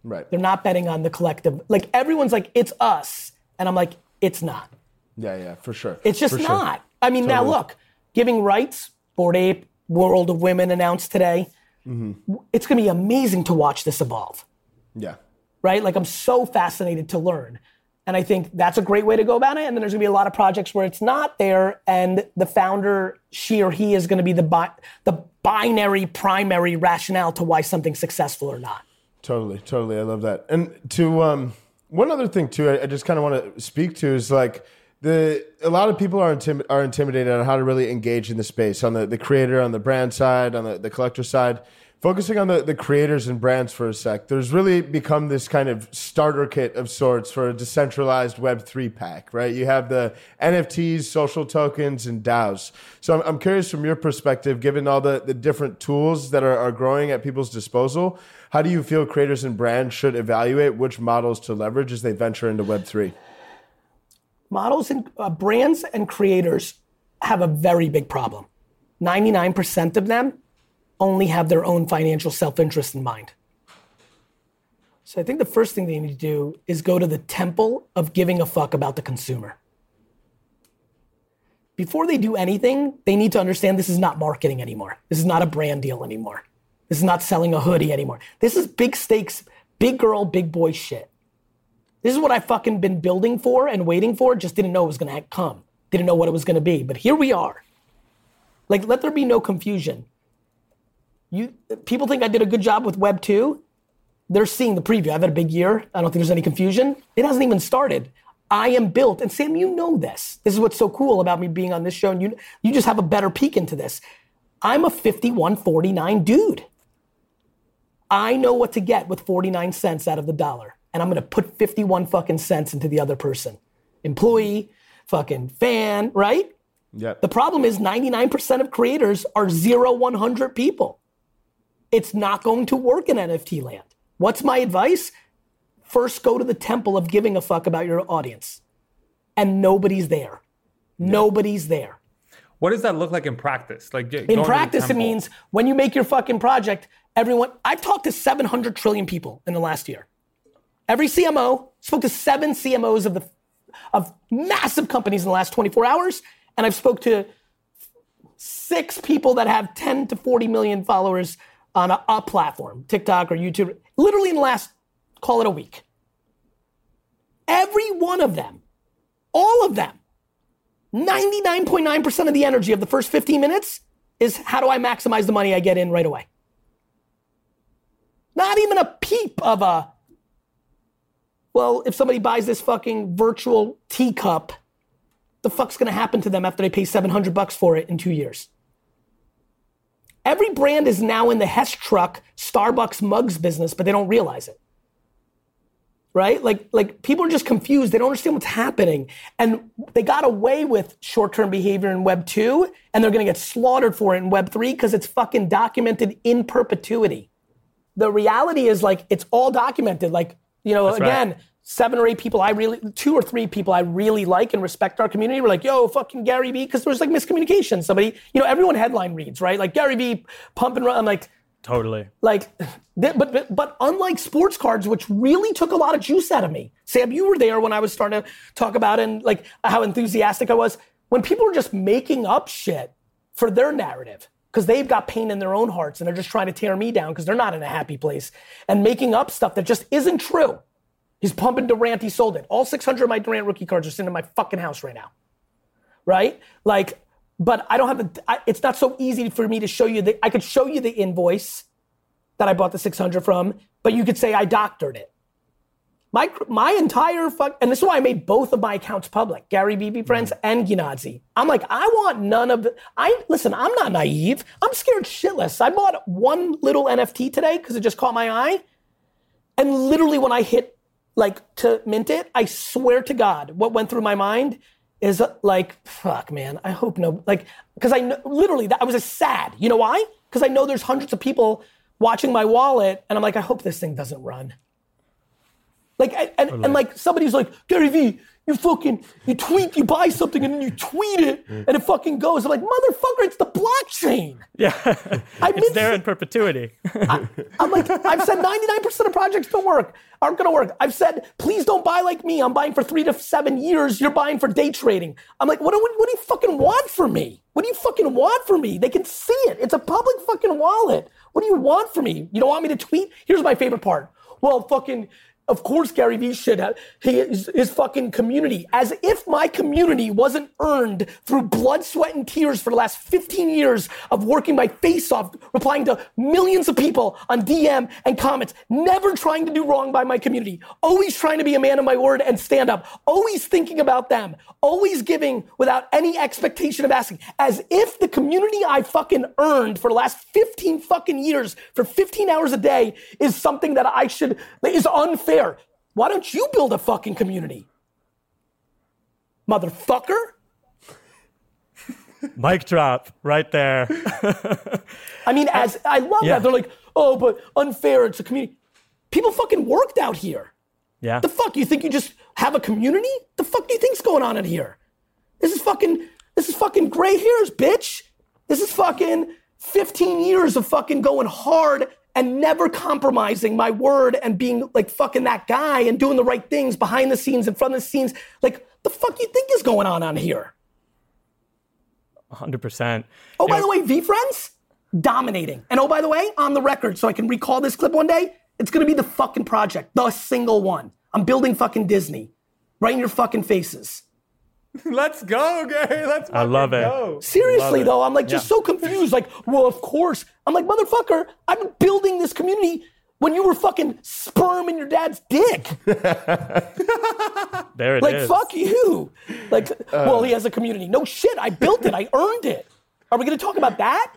D: right.
A: They're not betting on the collective. Like everyone's like, it's us, and I'm like, it's not.
D: Yeah, yeah, for sure.
A: It's just
D: For sure.
A: not. I mean, now look, giving rights, Bored Ape, World of Women announced today.
D: Mm-hmm.
A: It's going to be amazing to watch this evolve.
D: Yeah,
A: right? Like I'm so fascinated to learn. And I think that's a great way to go about it. And then there's gonna be a lot of projects where it's not there, and the founder, she or he, is gonna be the bi- the binary primary rationale to why something's successful or not.
D: Totally, totally. I love that. And to um, one other thing too, I, I just kind of want to speak to is like the a lot of people are intim- are intimidated on how to really engage in the space on the, the creator, on the brand side, on the, the collector side. Focusing on the, the creators and brands for a sec, there's really become this kind of starter kit of sorts for a decentralized Web3 pack, right? You have the NFTs, social tokens, and DAOs. So I'm, I'm curious from your perspective, given all the, the different tools that are, are growing at people's disposal, how do you feel creators and brands should evaluate which models to leverage as they venture into Web3?
A: Models and uh, brands and creators have a very big problem. 99% of them only have their own financial self interest in mind. So I think the first thing they need to do is go to the temple of giving a fuck about the consumer. Before they do anything, they need to understand this is not marketing anymore. This is not a brand deal anymore. This is not selling a hoodie anymore. This is big stakes, big girl, big boy shit. This is what I fucking been building for and waiting for. Just didn't know it was gonna come. Didn't know what it was gonna be. But here we are. Like, let there be no confusion. You people think I did a good job with Web 2. They're seeing the preview. I've had a big year. I don't think there's any confusion. It hasn't even started. I am built, and Sam, you know this. This is what's so cool about me being on this show, and you you just have a better peek into this. I'm a 5149 dude. I know what to get with 49 cents out of the dollar. And I'm gonna put 51 fucking cents into the other person. Employee, fucking fan, right?
D: Yep.
A: The problem is 99% of creators are zero 100 people. It's not going to work in NFT land. What's my advice? First, go to the temple of giving a fuck about your audience. And nobody's there. Nobody's there.
C: What does that look like in practice? Like
A: In practice, it means when you make your fucking project, everyone, I've talked to 700 trillion people in the last year. Every CMO, spoke to seven CMOs of the of massive companies in the last 24 hours, and I've spoke to six people that have 10 to 40 million followers on a, a platform, TikTok or YouTube, literally in the last, call it a week. Every one of them, all of them, 99.9% of the energy of the first 15 minutes is how do I maximize the money I get in right away? Not even a peep of a, well, if somebody buys this fucking virtual teacup, the fuck's gonna happen to them after they pay 700 bucks for it in two years? Every brand is now in the Hess truck Starbucks mugs business, but they don't realize it. right? Like like people are just confused. They don't understand what's happening, and they got away with short-term behavior in Web two, and they're going to get slaughtered for it in Web three because it's fucking documented in perpetuity. The reality is like it's all documented. Like you know,
B: That's
A: again.
B: right.
A: Seven or eight people I really, two or three people I really like and respect our community were like, yo, fucking Gary Vee, because there was like miscommunication. Somebody, you know, everyone headline reads, right? Like Gary Vee pump and run. I'm like,
B: Totally.
A: like, but, but but unlike sports cards, which really took a lot of juice out of me, Sam, you were there when I was starting to talk about and like how enthusiastic I was. When people are just making up shit for their narrative because they've got pain in their own hearts and they're just trying to tear me down because they're not in a happy place and making up stuff that just isn't true. He's pumping Durant. He sold it. All 600 of my Durant rookie cards are sitting in my fucking house right now right? Like, but I don't have the. I, it's not so easy for me to show you the. I could show you the invoice that I bought the 600 from, but you could say I doctored it. My my entire fuck, and this is why I made both of my accounts public, Gary BB mm-hmm. Friends and Ginazi. I'm like, I want none of. I listen. I'm not naive. I'm scared shitless. I bought one little NFT today because it just caught my eye, and literally when I hit like to mint it, I swear to God, what went through my mind is uh, like, fuck, man. I hope no, like, because I know, literally that I was sad. You know why? Because I know there's hundreds of people watching my wallet, and I'm like, I hope this thing doesn't run. Like, I- and, and like somebody's like, Gary Vee, you fucking, you tweet, you buy something and then you tweet it and it fucking goes. I'm like, motherfucker, it's the blockchain.
B: Yeah.
A: I
B: it's there in perpetuity.
A: I'm like, I've said 99% of projects don't work, aren't gonna work. I've said, please don't buy like me. I'm buying for three to seven years. You're buying for day trading. I'm like, what do, what do you fucking want from me? What do you fucking want from me? They can see it. It's a public fucking wallet. What do you want from me? You don't want me to tweet? Here's my favorite part. Well, fucking, of course, Gary Vee should have his, his fucking community. As if my community wasn't earned through blood, sweat, and tears for the last 15 years of working my face off, replying to millions of people on DM and comments, never trying to do wrong by my community, always trying to be a man of my word and stand up, always thinking about them, always giving without any expectation of asking, as if the community I fucking earned for the last 15 fucking years for 15 hours a day is something that I should, is unfair. Why don't you build a fucking community? Motherfucker. [laughs]
B: Mic drop right there. [laughs]
A: I mean, as I love
B: Yeah.
A: that. They're like, oh, but unfair, it's a community. People fucking worked out here.
B: Yeah.
A: The fuck? You think you just have a community? The fuck do you think's going on in here? This is fucking, this is fucking gray hairs, bitch. This is fucking 15 years of fucking going hard and never compromising my word and being like fucking that guy and doing the right things behind the scenes, in front of the scenes. Like, the fuck you think is going on on here?
B: 100%.
A: Oh,
B: You
A: by
B: know,
A: the way, VeeFriends, dominating. And oh, by the way, on the record, so I can recall this clip one day, it's gonna be the fucking project, the single one. I'm building fucking Disney, right in your fucking faces. [laughs]
C: Let's go, Gary. Let's
B: I love it.
C: go.
A: Seriously
B: it.
A: though, I'm like just
B: Yeah.
A: so confused. Like, well, of course. I'm like, motherfucker, I've been building this community when you were fucking sperm in your dad's dick. [laughs]
B: there it is.
A: Like, fuck you. Like, well, he has a community. No shit, I built it. I earned it. Are we gonna talk about that?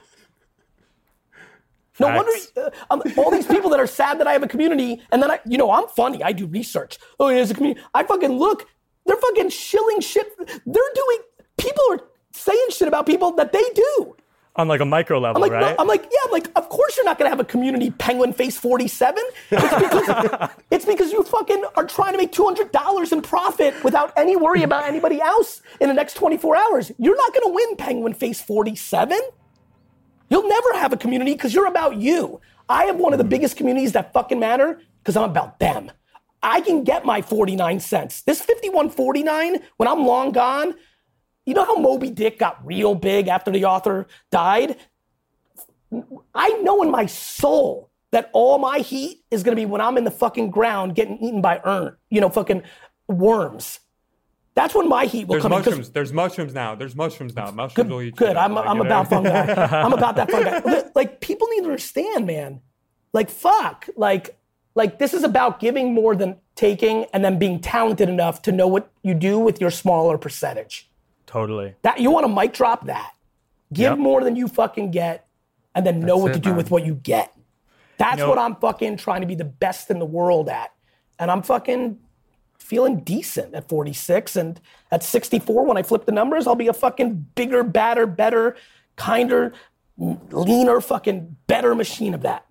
A: No wonder uh, um, all these people that are sad that I have a community, and then I, you know, I'm funny. I do research. Oh, he has a community. I fucking look. They're fucking shilling shit. They're doing. People are saying shit about people that they do.
B: On like a micro level,
A: I'm like,
B: right?
A: no, I'm like, yeah, I'm like, of course you're not gonna have a community penguin face 47. It's because, [laughs] it's because you fucking are trying to make $200 in profit without any worry about anybody else in the next 24 hours. You're not gonna win penguin face 47. You'll never have a community because you're about you. I have one of the hmm. biggest communities that fucking matter because I'm about them. I can get my 49 cents. This 5149, when I'm long gone, you know how Moby Dick got real big after the author died? I know in my soul that all my heat is gonna be when I'm in the fucking ground getting eaten by ern, you know, fucking worms. That's when my heat will
C: There's
A: come
C: mushrooms. There's mushrooms now. There's mushrooms now. Mushrooms will eat
A: Good. I'm,
C: Like,
A: I'm about fungi. [laughs] I'm about that fungi. Like people need to understand, man. Like fuck. Like like this is about giving more than taking, and then being talented enough to know what you do with your smaller percentage.
B: totally.
A: That you want to mic drop that. Give
B: Yep.
A: more than you fucking get, and then know what
C: it,
A: to do
C: man.
A: with what you get. That's
B: know-
A: what I'm fucking trying to be the best in the world at. and I'm fucking feeling decent at 46. And at 64, when I flip the numbers, I'll be a fucking bigger, badder, better, kinder, leaner, fucking better machine of that.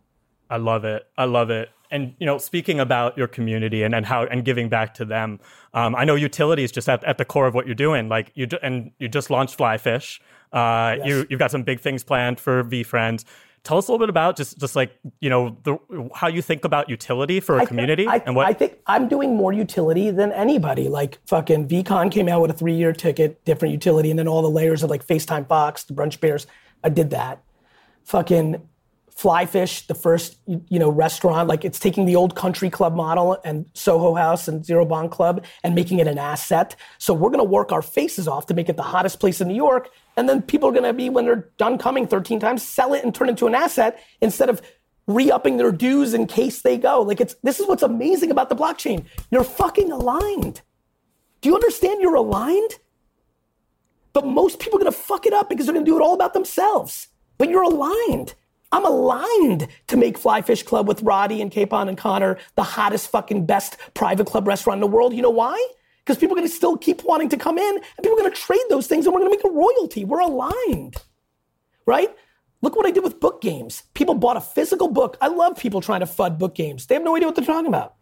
B: I love it. I love it. And you know, speaking about your community and, and how and giving back to them, um, I know utility is just at, at the core of what you're doing. Like you and you just launched Flyfish. Uh,
A: Yes.
B: You you've got some big things planned for VeeFriends. Tell us a little bit about just just like you know the, how you think about utility for a
A: I
B: community
A: I,
B: and what
A: I think I'm doing more utility than anybody. Like fucking VeeCon came out with a three year ticket, different utility, and then all the layers of like FaceTime Fox, the Brunch Bears. I did that. Fucking Flyfish, the first you you know restaurant, like it's taking the old country club model and Soho House and Zero Bond Club and making it an asset. So we're gonna work our faces off to make it the hottest place in New York, and then people are gonna be when they're done coming 13 times, sell it and turn it into an asset instead of re-upping their dues in case they go. Like it's this is what's amazing about the blockchain. You're fucking aligned. Do you understand you're aligned? But most people are gonna fuck it up because they're gonna do it all about themselves. But you're aligned. I'm aligned to make Flyfish Club with Roddy and Capon and Connor the hottest fucking best private club restaurant in the world. You know why? Because people are gonna still keep wanting to come in and people are gonna trade those things and we're gonna make a royalty. We're aligned. Right? Look what I did with book games. People bought a physical book. I love people trying to FUD book games. They have no idea what they're talking about.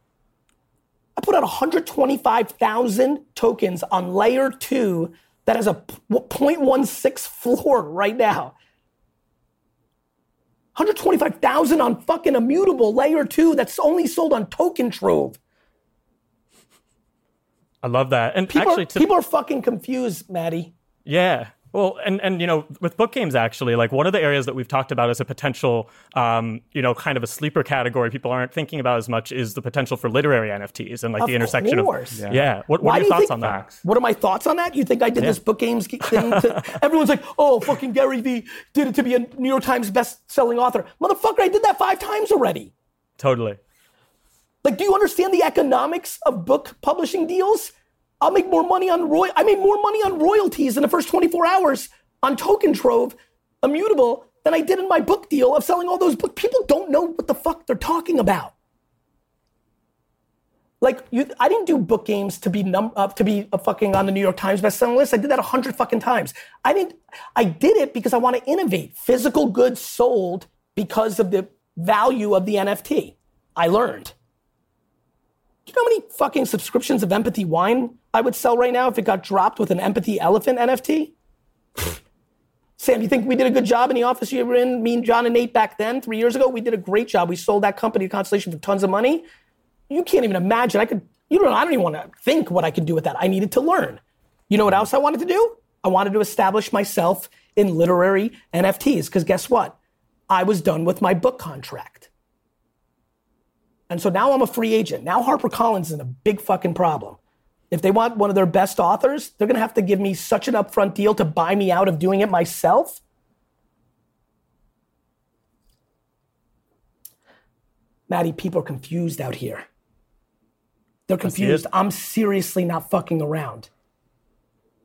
A: I put out 125,000 tokens on layer two that has a p- 0.16 floor right now. 125,000 on fucking immutable layer two that's only sold on Token Trove.
B: I love that. And
A: People,
B: actually,
A: are,
B: to,
A: people are fucking confused, Maddie.
B: Yeah. Well, and and you know, with book games, actually, like one of the areas that we've talked about as a potential, um, you know, kind of a sleeper category people aren't thinking about as much is the potential for literary NFTs and like
A: Of
B: the intersection
A: course.
B: of
A: Yeah.
B: yeah. What, what
A: Why
B: are
A: do
B: your
A: you
B: thoughts
A: think-
B: on that?
A: What are my thoughts on that? You think I did this book games thing? To, [laughs] everyone's like, oh, fucking Gary Vee did it to be a New York Times best-selling author. Motherfucker, I did that five times already.
B: Totally.
A: Like, do you understand the economics of book publishing deals? I'll make more money on roy. I made more money on royalties in the first 24 hours on Token Trove, immutable, than I did in my book deal of selling all those books. People don't know what the fuck they're talking about. Like, you, I didn't do book games to be num- uh, to be a fucking on the New York Times bestselling list. I did that a hundred fucking times. I didn't. I did it because I want to innovate. Physical goods sold because of the value of the NFT. I learned. You know how many fucking subscriptions of empathy wine I would sell right now if it got dropped with an empathy elephant NFT? Sam, you think we did a good job in the office you were in? Me and John and Nate back then, three years ago, we did a great job. We sold that company to Constellation for tons of money. You can't even imagine. I could, you don't know, I don't even want to think what I could do with that. I needed to learn. You know what else I wanted to do? I wanted to establish myself in literary NFTs because guess what? I was done with my book contract. And so now I'm a free agent. Now HarperCollins is in a big fucking problem. If they want one of their best authors, they're gonna have to give me such an upfront deal to buy me out of doing it myself. Maddie, people are confused out here. They're confused. I'm seriously not fucking around.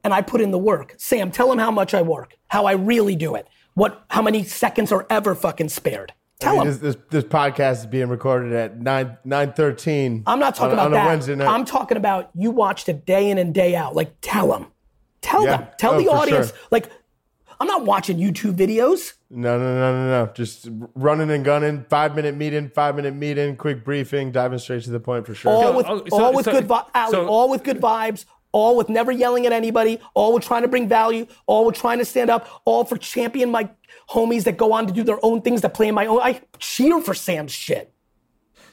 A: And I put in the work. Sam, tell them how much I work, how I really do it, what, how many seconds are ever fucking spared. Tell
D: I mean,
A: them.
D: this, this this podcast is being recorded at nine nine thirteen.
A: I'm not talking
D: on,
A: about
D: on
A: that.
D: a Wednesday night.
A: I'm talking about you watched it day in and day out. Like, tell them. Tell
D: Yeah.
A: them. Tell
D: Oh,
A: the audience.
D: sure.
A: Like, I'm not watching YouTube videos.
D: no, no, no, no, no. Just running and gunning. Five minute meeting. Five minute meeting. Quick briefing. Diving straight to the point for sure.
A: All with
C: oh, so-
A: all with
C: so-
A: good vi- Ali,
C: so-
A: all with good vibes, all with never yelling at anybody, all with trying to bring value, all with trying to stand up, all for champion my homies that go on to do their own things that play in my own. I cheer for Sam's shit.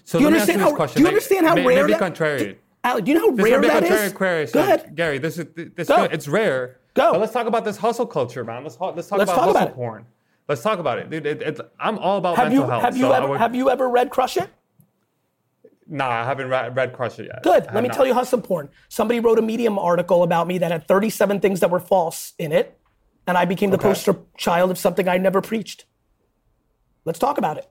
C: So
A: Do you
C: let me ask
A: understand how?
C: question.
A: Do you understand how
C: may,
A: rare
C: Maybe
A: that?
C: contrary.
A: Ali, do you know how
C: This
A: rare
C: be
A: that is?
C: query.
A: Go ahead.
C: Gary. This is this.
A: Go.
C: It's rare.
A: Go.
C: But let's talk about this hustle culture, man. Let's let's talk
A: Let's
C: about
A: talk
C: hustle
A: about
C: porn. Let's talk about it, dude. It, it's I'm all about
A: Have
C: mental
A: you
C: health.
A: have you
C: so
A: ever
C: would-
A: have you ever read Crush It?
C: Nah, I haven't read, read Crush It yet.
A: Good.
C: I
A: Let me
C: have
A: tell you hustle porn. Somebody wrote a Medium article about me that had 37 things that were false in it, and I became the
C: Okay.
A: poster child of something I never preached. Let's talk about it.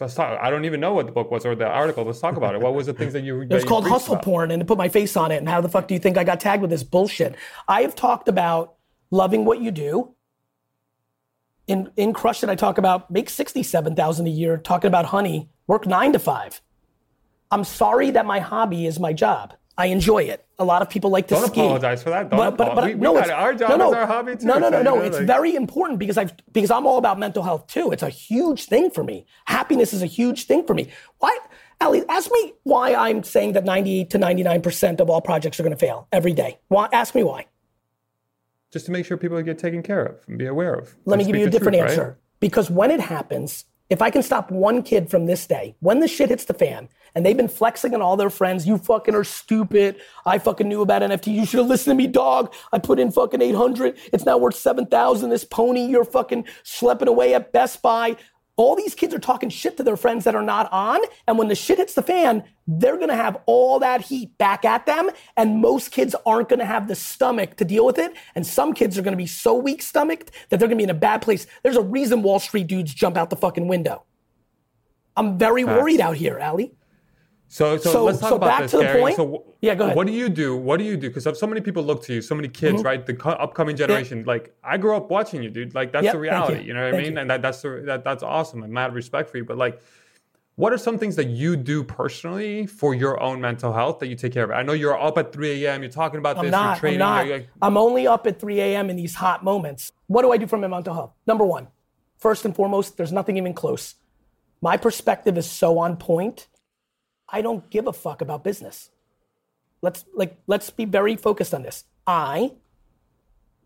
C: Let's talk. I don't even know what the book was or the article. Let's talk about it. What was the things that you?
A: It was called Hustle Porn, and to put my face on it. And how the fuck do you think I got tagged with this bullshit? I have talked about loving what you do. In in Crush It, I talk about make sixty seven thousand a year. Talking about honey, work nine to five. I'm sorry that my hobby is my job. I enjoy it. A lot of people like to
C: Don't
A: ski.
C: apologize for that. Don't apo- we- we
A: no,
C: got
A: it's-
C: Our job
A: no, no,
C: is our hobby too,
A: No, no, no, no.
C: you
A: It's
C: like-
A: very important because I've because I'm all about mental health too. It's a huge thing for me. Happiness is a huge thing for me. Why, Ali? Ask me why I'm saying that 98 to 99 percent of all projects are going to fail every day. Why? Ask me why.
C: Just to make sure people get taken care of and be aware of.
A: Let me give you a different
C: truth, right?
A: answer. Because when it happens, if I can stop one kid from this day, when the shit hits the fan, and they've been flexing on all their friends, you fucking are stupid. I fucking knew about NFT. You should have listened to me, dog. I put in fucking 800. It's now worth 7,000. This pony, you're fucking schlepping away at Best Buy. All these kids are talking shit to their friends that are not on. And when the shit hits the fan, they're gonna have all that heat back at them. And most kids aren't gonna have the stomach to deal with it. And some kids are gonna be so weak stomached that they're gonna be in a bad place. There's a reason Wall Street dudes jump out the fucking window. I'm very worried out here, Ali.
C: So, so,
A: So-
C: let's talk
A: so
C: about
A: back
C: this,
A: to the
C: Gary.
A: point?
C: So,
A: Yeah, go ahead.
C: What do you do? What do you do? Because so many people look to you, so many kids, mm-hmm. right? The co- upcoming generation. Like, I grew up watching you, dude. Like, that's
A: Yep,
C: the reality.
A: you.
C: You. know what I mean?
A: you.
C: And that, that's the, that, that's awesome. And mad respect for you. But like, what are some things that you do personally for your own mental health that you take care of? I know you're up at 3 a.m. You're talking about
A: I'm
C: this.
A: not.
C: you're
A: I'm not.
C: like-
A: I'm only up at 3 a.m. in these hot moments. What do I do for my mental health? Number one, first and foremost, there's nothing even close. My perspective is so on point. I don't give a fuck about business. Let's like let's be very focused on this. I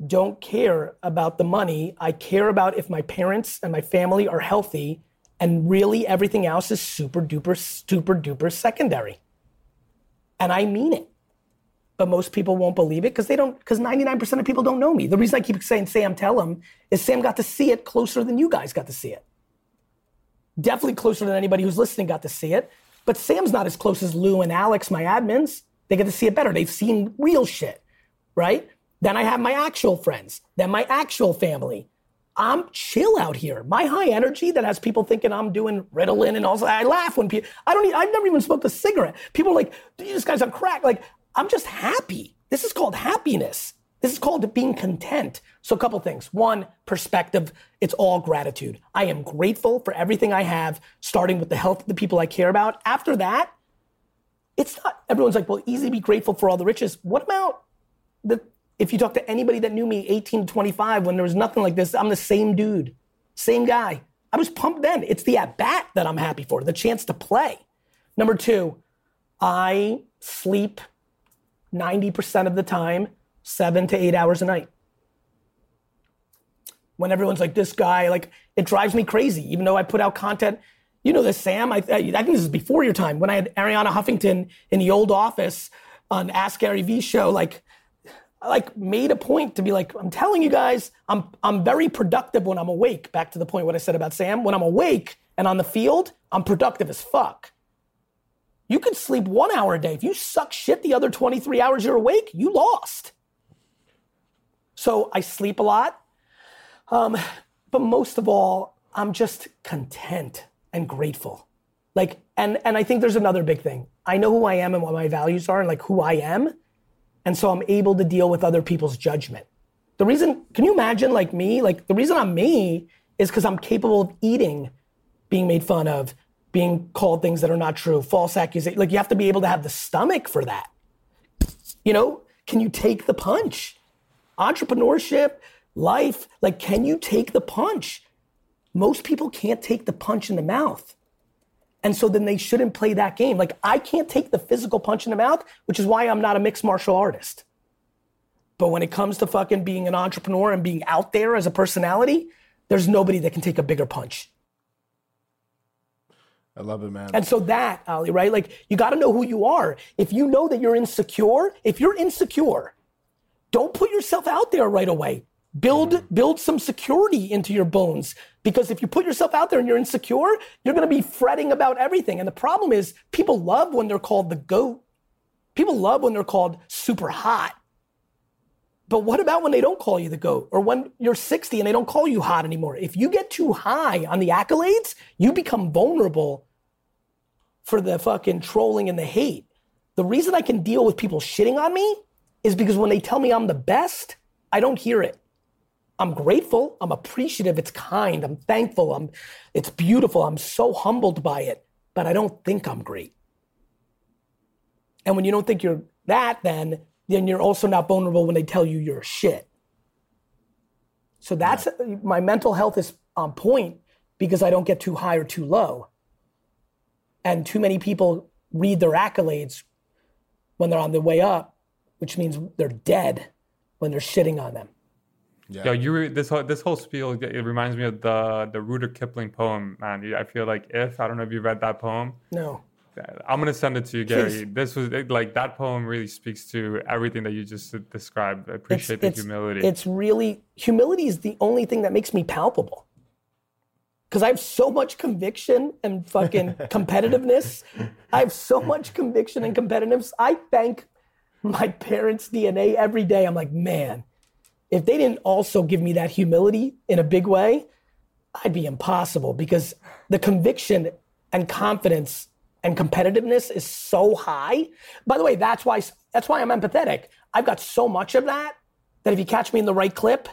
A: don't care about the money. I care about if my parents and my family are healthy, and really everything else is super duper, super duper secondary. And I mean it but most people won't believe it because they don't because 99% of people don't know me the reason i keep saying sam tell him is sam got to see it closer than you guys got to see it definitely closer than anybody who's listening got to see it but sam's not as close as lou and alex my admins they get to see it better they've seen real shit right then i have my actual friends then my actual family I'm chill out here. My high energy that has people thinking I'm doing Ritalin and also I laugh when people I don't. I've never even smoked a cigarette. People are like, "Dude, this guy's on crack. Like I'm just happy. This is called happiness. This is called being content. So a couple things. One, perspective. It's all gratitude. I am grateful for everything I have, starting with the health of the people I care about. After that, it's not. Everyone's like, well, easy to be grateful for all the riches. What about the if you talk to anybody that knew me 18 to 25 when there was nothing like this, I'm the same dude, same guy. I was pumped then. It's the at bat that I'm happy for, the chance to play. Number two, I sleep 90% of the time, seven to eight hours a night. When everyone's like, this guy, like, it drives me crazy, even though I put out content. You know this, Sam. I, I think this is before your time. When I had Arianna Huffington in the old office on Ask Gary Vee show, like, I like made a point to be like, I'm telling you guys, I'm I'm very productive when I'm awake. Back to the point what I said about Sam. When I'm awake and on the field, I'm productive as fuck. You could sleep one hour a day. If you suck shit the other 23 hours you're awake, you lost. So I sleep a lot. Um, but most of all, I'm just content and grateful. Like, and and I think there's another big thing. I know who I am and what my values are and like who I am. And so I'm able to deal with other people's judgment. The reason, can you imagine like me? Like the reason I'm me is because I'm capable of eating, being made fun of, being called things that are not true, false accusations. Like you have to be able to have the stomach for that. You know, can you take the punch? Entrepreneurship, life, like can you take the punch? Most people can't take the punch in the mouth. And so then they shouldn't play that game. Like I can't take the physical punch in the mouth, which is why I'm not a mixed martial artist. But when it comes to fucking being an entrepreneur and being out there as a personality, there's nobody that can take a bigger punch.
D: I love it, man.
A: And so that, Ali, right? Like you got to know who you are. If you know that you're insecure, if you're insecure, don't put yourself out there right away. Build mm-hmm. build some security into your bones because if you put yourself out there and you're insecure, you're going to be fretting about everything. And the problem is people love when they're called the goat. People love when they're called super hot. But what about when they don't call you the GOAT or when you're 60 and they don't call you hot anymore? If you get too high on the accolades, you become vulnerable for the fucking trolling and the hate. The reason I can deal with people shitting on me is because when they tell me I'm the best, I don't hear it. I'm grateful, I'm appreciative, it's kind, I'm thankful, I'm it's beautiful, I'm so humbled by it, but I don't think I'm great. And when you don't think you're that, then then you're also not vulnerable when they tell you you're shit. So that's yeah. my mental health is on point because I don't get too high or too low. And too many people read their accolades when they're on their way up, which means they're dead when they're shitting on them.
C: Yeah, you re- this whole this whole spiel it reminds me of the the Rudyard Kipling poem, man. I feel like if I don't know if you read that poem.
A: No.
C: Uh, I'm gonna send it to you, Gary. Please. This was like that poem really speaks to everything that you just described. I appreciate it's, the
A: it's,
C: humility.
A: It's really humility is the only thing that makes me palpable. Because I have so much conviction and fucking [laughs] competitiveness. I have so much conviction and competitiveness. I thank my parents' DNA every day. I'm like, man, if they didn't also give me that humility in a big way, I'd be impossible because the conviction and confidence and competitiveness is so high. By the way, that's why that's why I'm empathetic. I've got so much of that that if you catch me in the right clip,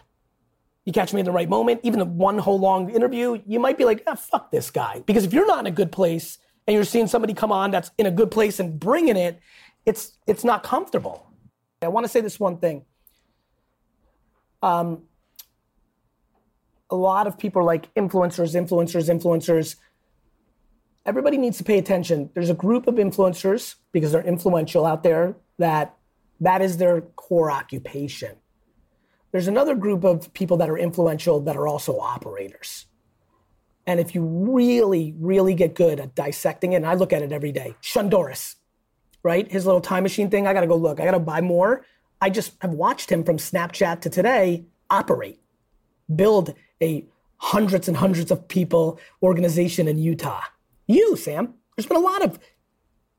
A: you catch me in the right moment, even the one whole long interview, you might be like, ah, fuck this guy. Because if you're not in a good place and you're seeing somebody come on that's in a good place and bringing it, it's it's not comfortable. I want to say this one thing. Um, a lot of people are like influencers, influencers, influencers everybody needs to pay attention. There's a group of influencers because they're influential out there that that is their core occupation. There's another group of people that are influential that are also operators. And if you really, really get good at dissecting it, and I look at it every day, Shonduras, right? His little time machine thing, I gotta go look, I gotta buy more. I just have watched him from Snapchat to today operate, build a hundreds and hundreds of people organization in Utah you, Sam. There's been a lot of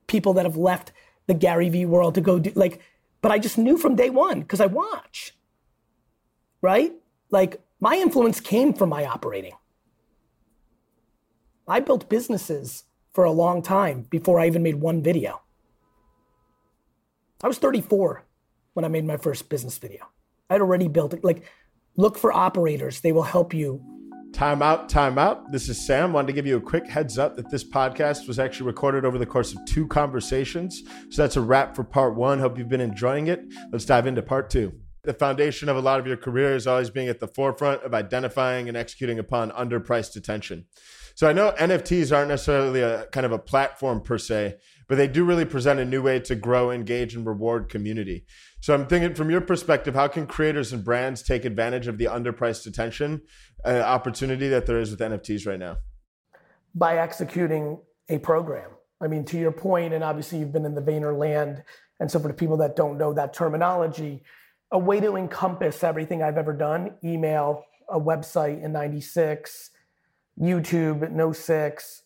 A: people that have left the Gary Vee world to go do like, but I just knew from day one because I watch. Right? Like my influence came from my operating. I built businesses for a long time before I even made one video. I was 34 when I made my first business video. I'd already built it. Like, look for operators, they will help you
D: Time out, time out. This is Sam. Wanted to give you a quick heads up that this podcast was actually recorded over the course of two conversations. So that's a wrap for part one. Hope you've been enjoying it. Let's dive into part two. The foundation of a lot of your career is always being at the forefront of identifying and executing upon underpriced attention. So I know NFTs aren't necessarily a kind of a platform per se, but they do really present a new way to grow, engage, and reward community. So I'm thinking from your perspective, how can creators and brands take advantage of the underpriced attention uh, opportunity that there is with NFTs right now?
A: By executing a program. I mean, to your point, and obviously you've been in the Vayner land, and so for the people that don't know that terminology, a way to encompass everything I've ever done email, a website in 96, YouTube no 06,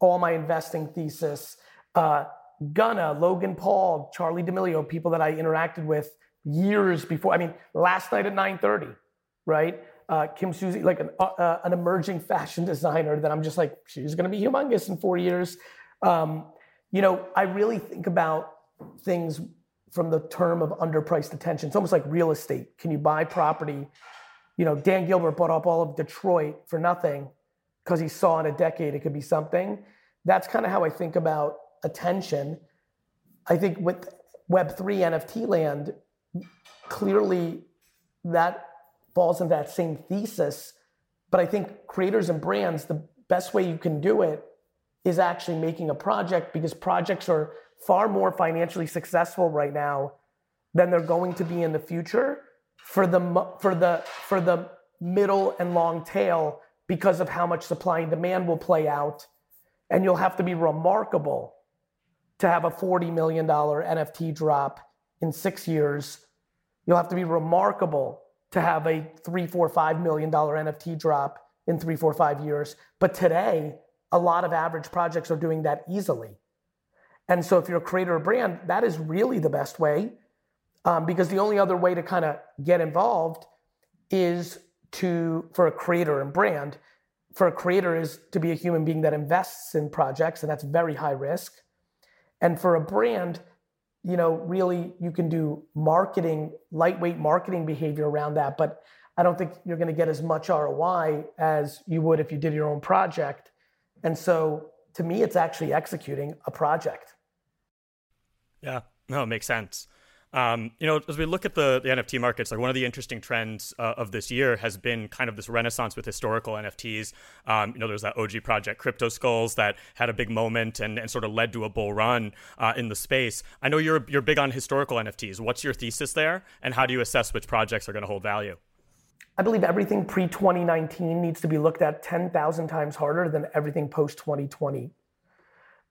A: all my investing thesis, uh, Gunna, Logan Paul, Charli D'Amelio, people that I interacted with years before. I mean, last night at 9:30, right? Uh, Kim Susie, like an, uh, uh, an emerging [laughs] fashion designer that I'm just like, she's going to be humongous in four years. Um, you know, I really think about things from the term of underpriced attention. It's almost like real estate. Can you buy property? You know, Dan Gilbert bought up all of Detroit for nothing because he saw in a decade it could be something. That's kind of how I think about attention. I think with Web3 NFT land, clearly that falls into that same thesis. But I think creators and brands, the best way you can do it is actually making a project because projects are far more financially successful right now than they're going to be in the future for the for the for the middle and long tail because of how much supply and demand will play out and you'll have to be remarkable to have a $40 million NFT drop in six years. You'll have to be remarkable to have a three, four, five million dollar NFT drop in three, four, five years. But today, a lot of average projects are doing that easily. And so, if you're a creator or brand, that is really the best way um, because the only other way to kind of get involved is to, for a creator and brand, for a creator is to be a human being that invests in projects, and that's very high risk. And for a brand, you know, really you can do marketing, lightweight marketing behavior around that. But I don't think you're going to get as much ROI as you would if you did your own project. And so to me, it's actually executing a project.
B: Yeah, no, it makes sense. Um, you know, as we look at the, the NFT markets, like one of the interesting trends uh, of this year has been kind of this renaissance with historical NFTs. Um, you know, there's that OG project Crypto Skulls that had a big moment and, and sort of led to a bull run uh, in the space. I know you're you're big on historical NFTs. What's your thesis there, and how do you assess which projects are going to hold value?
A: I believe everything pre 2019 needs to be looked at 10,000 times harder than everything post 2020.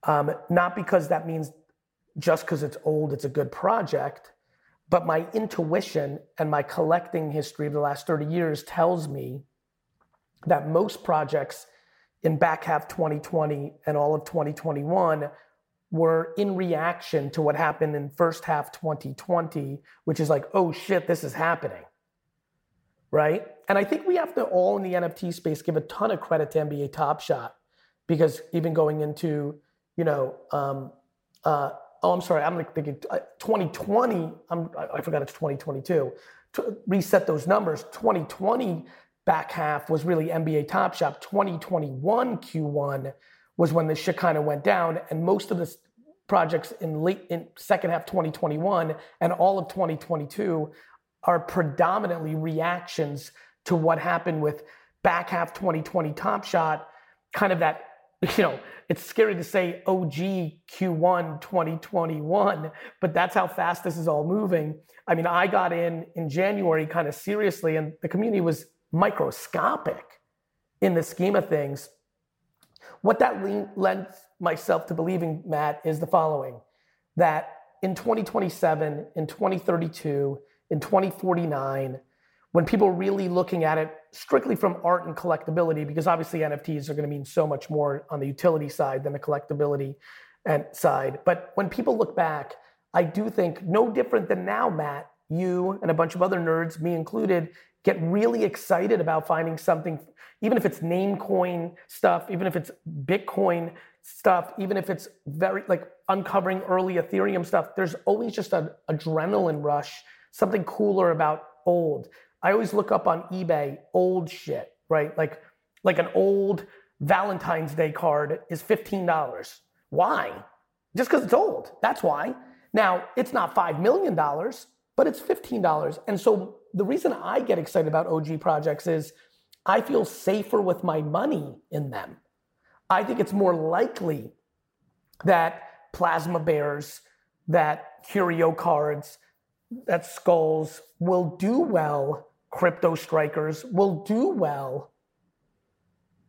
A: Um, not because that means just because it's old, it's a good project, but my intuition and my collecting history of the last 30 years tells me that most projects in back half 2020 and all of 2021 were in reaction to what happened in first half 2020, which is like, oh shit, this is happening. Right. And I think we have to all in the NFT space give a ton of credit to NBA Top Shot because even going into, you know, um, uh, oh, I'm sorry, I'm like thinking uh, 2020, I'm, I forgot it's 2022. To reset those numbers, 2020 back half was really NBA Top Shot. 2021 Q1 was when the shit kind of went down, and most of the projects in late in second half 2021 and all of 2022 are predominantly reactions to what happened with back half 2020 Top Shot, kind of that [laughs] you know, it's scary to say OG Q1 2021, but that's how fast this is all moving. I mean, I got in in January kind of seriously, and the community was microscopic in the scheme of things. What that lends myself to believing, Matt, is the following that in 2027, in 2032, in 2049, when people are really looking at it strictly from art and collectability, because obviously NFTs are going to mean so much more on the utility side than the collectability and side. But when people look back, I do think no different than now, Matt, you and a bunch of other nerds, me included, get really excited about finding something, even if it's Namecoin stuff, even if it's Bitcoin stuff, even if it's very like uncovering early Ethereum stuff. There's always just an adrenaline rush, something cooler about old. I always look up on eBay old shit, right? Like like an old Valentine's Day card is $15. Why? Just because it's old. That's why. Now, it's not $5 million, but it's $15. And so the reason I get excited about OG projects is I feel safer with my money in them. I think it's more likely that plasma bears, that curio cards, that skulls will do well crypto strikers will do well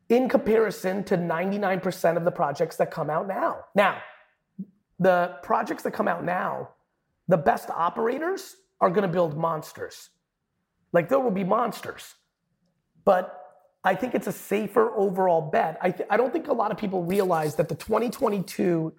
A: in comparison to 99% of the projects that come out now. Now, the projects that come out now, the best operators are going to build monsters. Like there will be monsters. But I think it's a safer overall bet. I, th- I don't think a lot of people realize that the 2022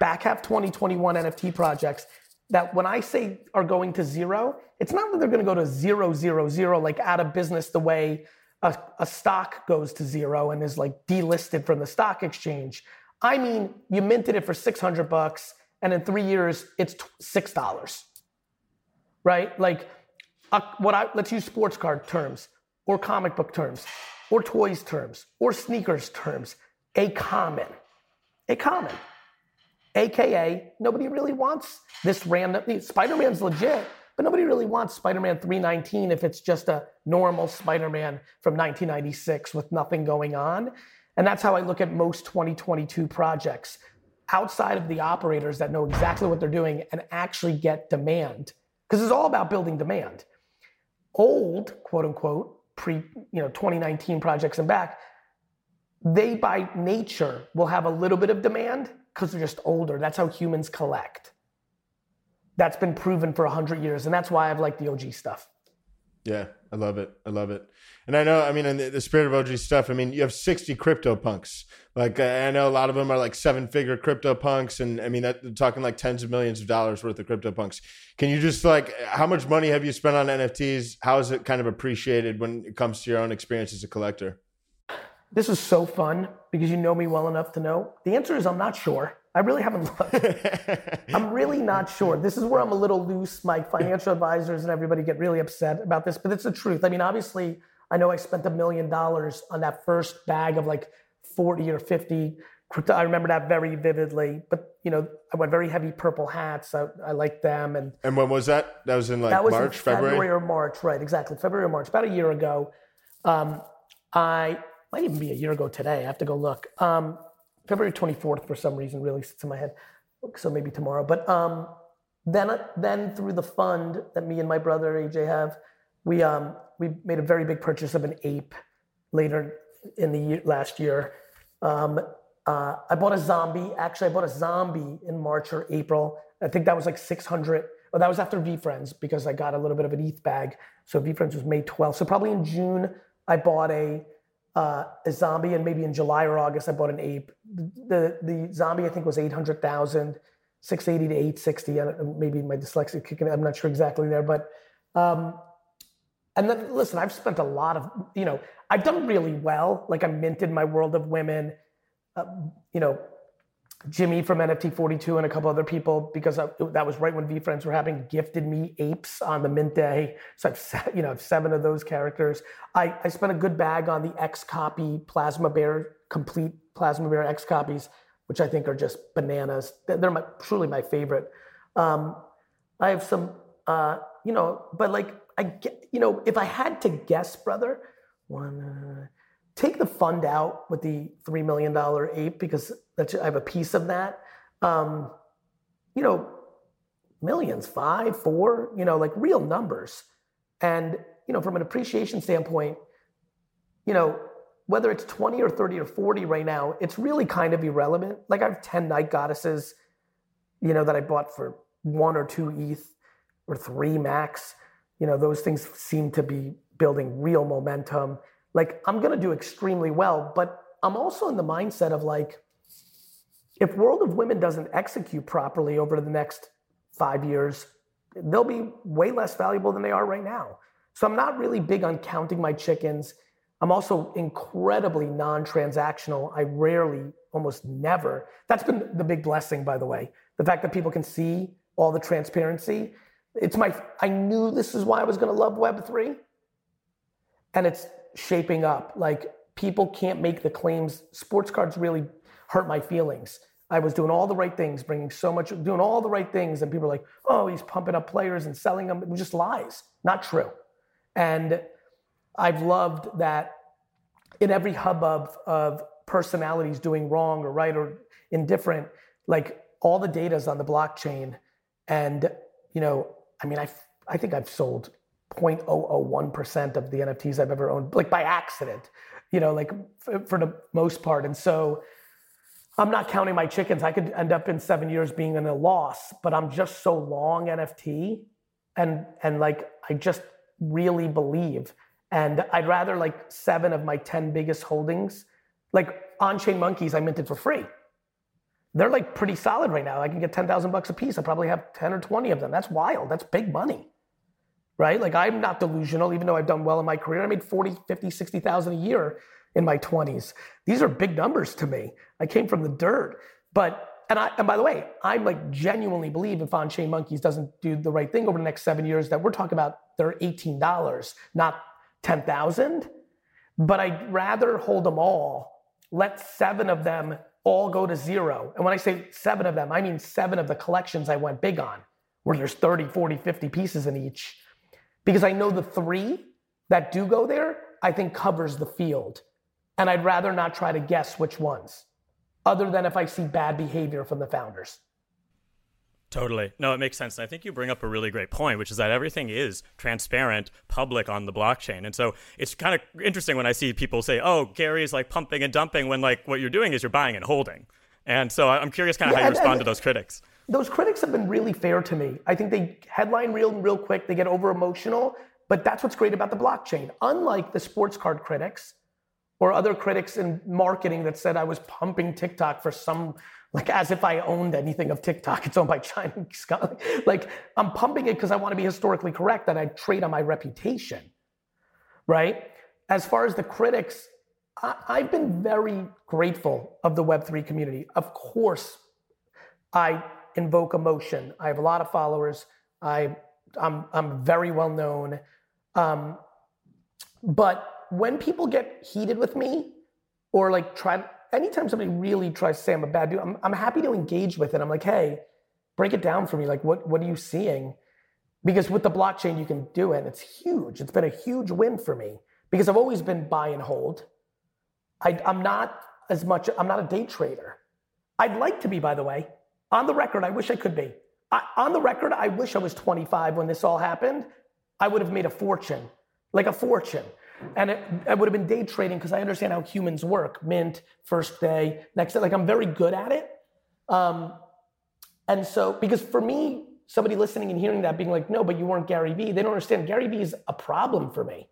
A: back half 2021 NFT projects that when I say are going to zero, it's not that they're going to go to zero, zero, zero, like out of business the way a, a stock goes to zero and is like delisted from the stock exchange. I mean, you minted it for 600 bucks and in three years, it's $6. Right? Like, what I, let's use sports card terms or comic book terms or toys terms or sneakers terms. A common. A common. AKA, nobody really wants this random. Spider Man's legit, but nobody really wants Spider Man 319 if it's just a normal Spider Man from 1996 with nothing going on. And that's how I look at most 2022 projects outside of the operators that know exactly what they're doing and actually get demand. Because it's all about building demand. Old, quote unquote, pre you know 2019 projects and back, they by nature will have a little bit of demand because they're just older. That's how humans collect. That's been proven for 100 years. And that's why I've liked the OG stuff.
D: Yeah, I love it. I love it. And I know, I mean, in the, the spirit of OG stuff, I mean, you have 60 crypto punks. Like, I know a lot of them are like seven figure crypto punks. And I mean, that, talking like tens of millions of dollars worth of crypto punks. Can you just like, how much money have you spent on NFTs? How is it kind of appreciated when it comes to your own experience as a collector?
A: This is so fun because you know me well enough to know. The answer is I'm not sure. I really haven't looked. [laughs] I'm really not sure. This is where I'm a little loose. My financial advisors and everybody get really upset about this, but it's the truth. I mean, obviously, I know I spent a million dollars on that first bag of like 40 or 50 crypto. I remember that very vividly. But you know, I went very heavy purple hats. I, I like them, and
D: And when was that? That was in like
A: was
D: March,
A: in
D: February.
A: February or March, right? Exactly, February or March, about a year ago. Um, I might even be a year ago today. I have to go look. Um, February twenty fourth, for some reason, really sits in my head. So maybe tomorrow. But um, then, then through the fund that me and my brother AJ have, we um, we made a very big purchase of an ape later in the year, last year. Um, uh, I bought a zombie. Actually, I bought a zombie in March or April. I think that was like 600. Well, that was after VeeFriends because I got a little bit of an ETH bag. So VeeFriends was May 12th. So probably in June, I bought a uh, a zombie, and maybe in July or August, I bought an ape. The the zombie I think was 800,000, 680 to 860. I don't- Maybe my dyslexia kicking. I'm not sure exactly there, but um, and then listen, I've spent a lot of, you know, I've done really well. Like I minted my World of Women, uh, you know, Jimmy from NFT 42 and a couple other people because I, that was right when VeeFriends were having gifted me apes on the mint day. So I've you know seven of those characters. I, I spent a good bag on the XCOPY Plasma Bear complete Plasma Bear X copies, which I think are just bananas. They're they're my, truly my favorite. Um, I have some, uh, you know, but like I get, you know, if I had to guess, brother, one, uh, take the fund out with the three million dollar ape because that's I have a piece of that. Um, you know, millions, five, four, you know, like real numbers. And you know, from an appreciation standpoint, you know, whether it's 20 or 30 or 40 right now, it's really kind of irrelevant. Like I have 10 night goddesses, you know, that I bought for one or two ETH or three max. You know, those things seem to be building real momentum. Like I'm gonna do extremely well, but I'm also in the mindset of like, if World of Women doesn't execute properly over the next five years, they'll be way less valuable than they are right now. So I'm not really big on counting my chickens. I'm also incredibly non-transactional. I rarely, almost never. That's been the big blessing, by the way. The fact that people can see all the transparency. It's my. I knew this is why I was going to love Web three, and it's shaping up. Like people can't make the claims. Sports cards really hurt my feelings. I was doing all the right things, bringing so much, doing all the right things, and people are like, "Oh, he's pumping up players and selling them." It was just lies, not true. And I've loved that in every hubbub of personalities doing wrong or right or indifferent, like all the data is on the blockchain. And, you know, I mean, I, I think I've sold 0.001% of the NFTs I've ever owned, like by accident, you know, like for, for the most part. And so I'm not counting my chickens. I could end up in seven years being in a loss, but I'm just so long NFT and, and like, I just really believe and I'd rather like seven of my 10 biggest holdings, like OnChainMonkeys, I minted for free. They're like pretty solid right now. I can get 10,000 bucks a piece. I probably have 10 or 20 of them. That's wild. That's big money, right? Like I'm not delusional, even though I've done well in my career. I made 40, 50, 60,000 a year in my 20s. These are big numbers to me. I came from the dirt. But, and I, and by the way, I like genuinely believe if OnChainMonkeys doesn't do the right thing over the next seven years, that we're talking about they're $18, not 10,000, but I'd rather hold them all, let seven of them all go to zero. And when I say seven of them, I mean seven of the collections I went big on, where there's 30, 40, 50 pieces in each. Because I know the three that do go there, I think covers the field. And I'd rather not try to guess which ones, other than if I see bad behavior from the founders.
B: Totally. No, it makes sense. And I think you bring up a really great point, which is that everything is transparent, public on the blockchain. And so it's kind of interesting when I see people say, oh, Gary is like pumping and dumping when like what you're doing is you're buying and holding. And so I'm curious kind of
A: Yeah,
B: how you respond to those critics.
A: those critics have been really fair to me. I think they headline real real quick, they get over emotional, but that's what's great about the blockchain. Unlike the sports card critics or other critics in marketing that said I was pumping TikTok for some like as if I owned anything of TikTok. It's owned by [laughs] guy. Like I'm pumping it because I want to be historically correct and I trade on my reputation. Right? As far as the critics, I, I've been very grateful of the Web3 community. Of course, I invoke emotion. I have a lot of followers. I, I'm, I'm very well known. Um, but when people get heated with me or like try, anytime somebody really tries to say I'm a bad dude, I'm, I'm happy to engage with it. I'm like, hey, break it down for me. Like, what, what are you seeing? Because with the blockchain, you can do it. And It's huge. It's been a huge win for me because I've always been buy and hold. I, I'm not as much, I'm not a day trader. I'd like to be, by the way. On the record, I wish I could be. I, on the record, I wish I was 25 when this all happened. I would have made a fortune, like a fortune. And it, I would have been day trading because I understand how humans work. Mint, first day, next day. Like I'm very good at it. Um, and so, because for me, somebody listening and hearing that being like, no, but you weren't Gary Vee, they don't understand. Gary Vee is a problem for me.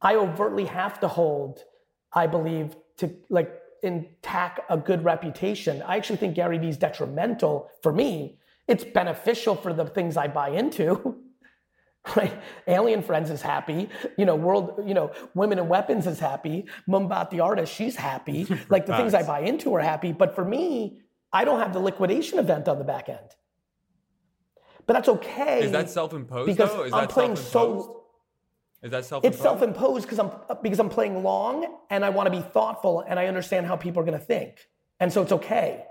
A: I overtly have to hold, I believe, to like intact a good reputation. I actually think Gary Vee is detrimental for me. It's beneficial for the things I buy into. [laughs] [laughs] right? Alien Friends is happy. You know, World, you know, Women and Weapons is happy. Mumbat the artist, she's happy. [laughs] Like the things I buy into are happy. But for me, I don't have the liquidation event on the back end. But that's okay.
C: Is that self-imposed
A: because
C: though? Is
A: I'm
C: that
A: playing so
C: Is that self-imposed?
A: it's self-imposed because I'm because I'm playing long and I want to be thoughtful and I understand how people are going to think. And so it's okay.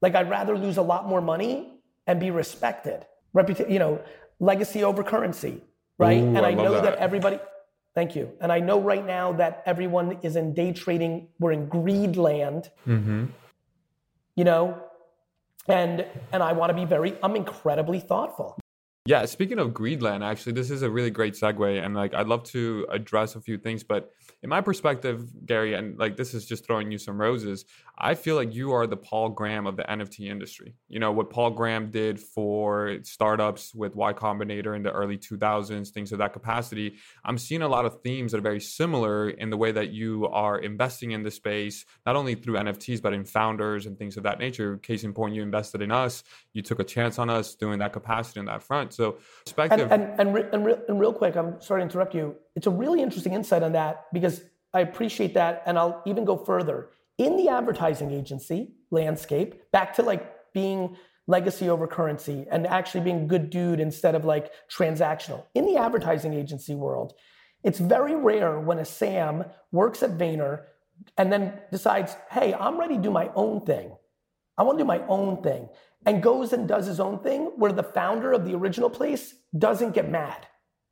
A: Like I'd rather lose a lot more money and be respected. Reputa- you know, legacy over currency, right?
C: Ooh,
A: and
C: I
A: I, know
C: that.
A: that everybody Thank you. And I know right now that everyone is in day trading. We're in greed land.
C: Mm-hmm.
A: You know, and and I want to be very I'm incredibly thoughtful.
C: Yeah, speaking of Greedland, actually, this is a really great segue, and like I'd love to address a few things. But in my perspective, Gary, and like this is just throwing you some roses. I feel like you are the Paul Graham of the NFT industry. You know what Paul Graham did for startups with Y Combinator in the early 2000s, things of that capacity. I'm seeing a lot of themes that are very similar in the way that you are investing in the space, not only through NFTs but in founders and things of that nature. Case in point, you invested in us. You took a chance on us doing that capacity in that front. So,
A: And
C: perspective.
A: and and, re- and, re- and real quick, I'm sorry to interrupt you. It's a really interesting insight on that because I appreciate that, and I'll even go further in the advertising agency landscape. Back to like being legacy over currency and actually being good dude instead of like transactional. In the advertising agency world, it's very rare when a Sam works at Vayner and then decides, hey, I'm ready to do my own thing. I want to do my own thing. And goes and does his own thing where the founder of the original place doesn't get mad.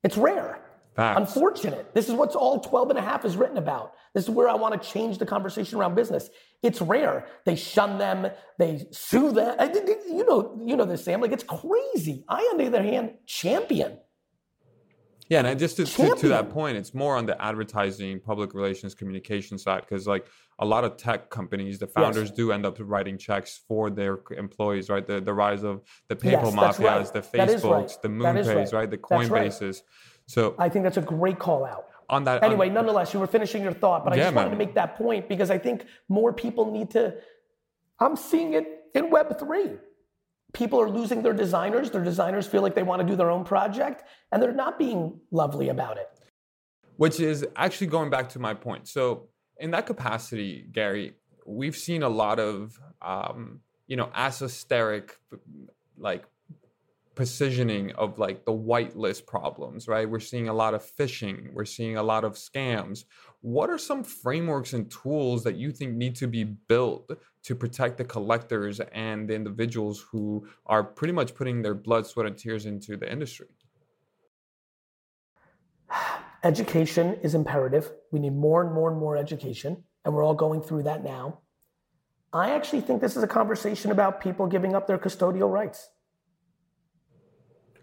A: It's rare.
C: Facts.
A: Unfortunate. This is what's all 12 and a half is written about. This is where I want to change the conversation around business. It's rare. They shun them, they sue them. You know, you know this, Sam. Like it's crazy. I, on the other hand, champion.
C: Yeah, and I- just to, to, to that point, it's more on the advertising, public relations, communication side because like a lot of tech companies, the founders do end up writing checks for their employees, right? The the rise of the PayPal
A: Yes,
C: mafias,
A: right.
C: the
A: is right.
C: Facebooks, the MoonPays,
A: right.
C: right. The. Coinbases. So
A: I think that's a great call out.
C: on that, on-
A: Anyway, nonetheless, you were finishing your thought, but I
C: Yeah,
A: just wanted
C: man.
A: to make that point because I think more people need to. I'm seeing it in Web3. People are losing their designers. Their designers feel like they want to do their own project, and they're not being lovely about it.
C: which is actually going back to my point. So in that capacity, Gary, we've seen a lot of um, you know esoteric like positioning of like the whitelist problems, right? We're seeing a lot of phishing, we're seeing a lot of scams. What are some frameworks and tools that you think need to be built to protect the collectors and the individuals who are pretty much putting their blood, sweat, and tears into the industry? [sighs]
A: Education is imperative. We need more and more and more education, and we're all going through that now. I actually think this is a conversation about people giving up their custodial rights.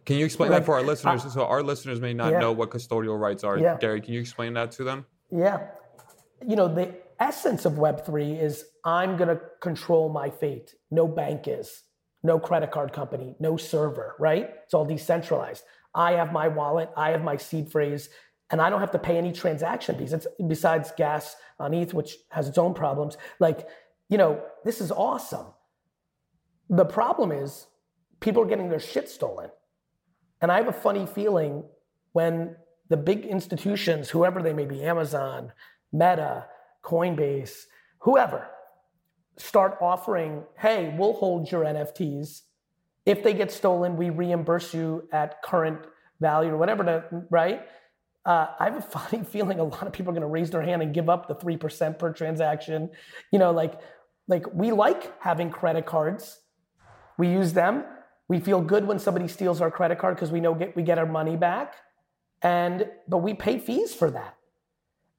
C: Can you explain
A: Like,
C: that for our listeners? so our listeners may not
A: Yeah.
C: know what custodial rights are.
A: Yeah.
C: Gary, can you explain that to them?
A: Yeah. You know, the essence of Web3 is I'm going to control my fate. No bank is, no credit card company, no server, right? It's all decentralized. I have my wallet, I have my seed phrase, and I don't have to pay any transaction fees. It's besides gas on ETH, which has its own problems. Like, you know, this is awesome. The problem is people are getting their shit stolen. And I have a funny feeling when the big institutions, whoever they may be, Amazon, Meta, Coinbase, whoever, start offering, hey, we'll hold your NFTs. If they get stolen, we reimburse you at current value or whatever, to, right? uh, I have a [laughs] funny feeling a lot of people are going to raise their hand and give up the three percent per transaction. You know, like like we like having credit cards. We use them. We feel good when somebody steals our credit card because we know get, we get our money back. And but we pay fees for that.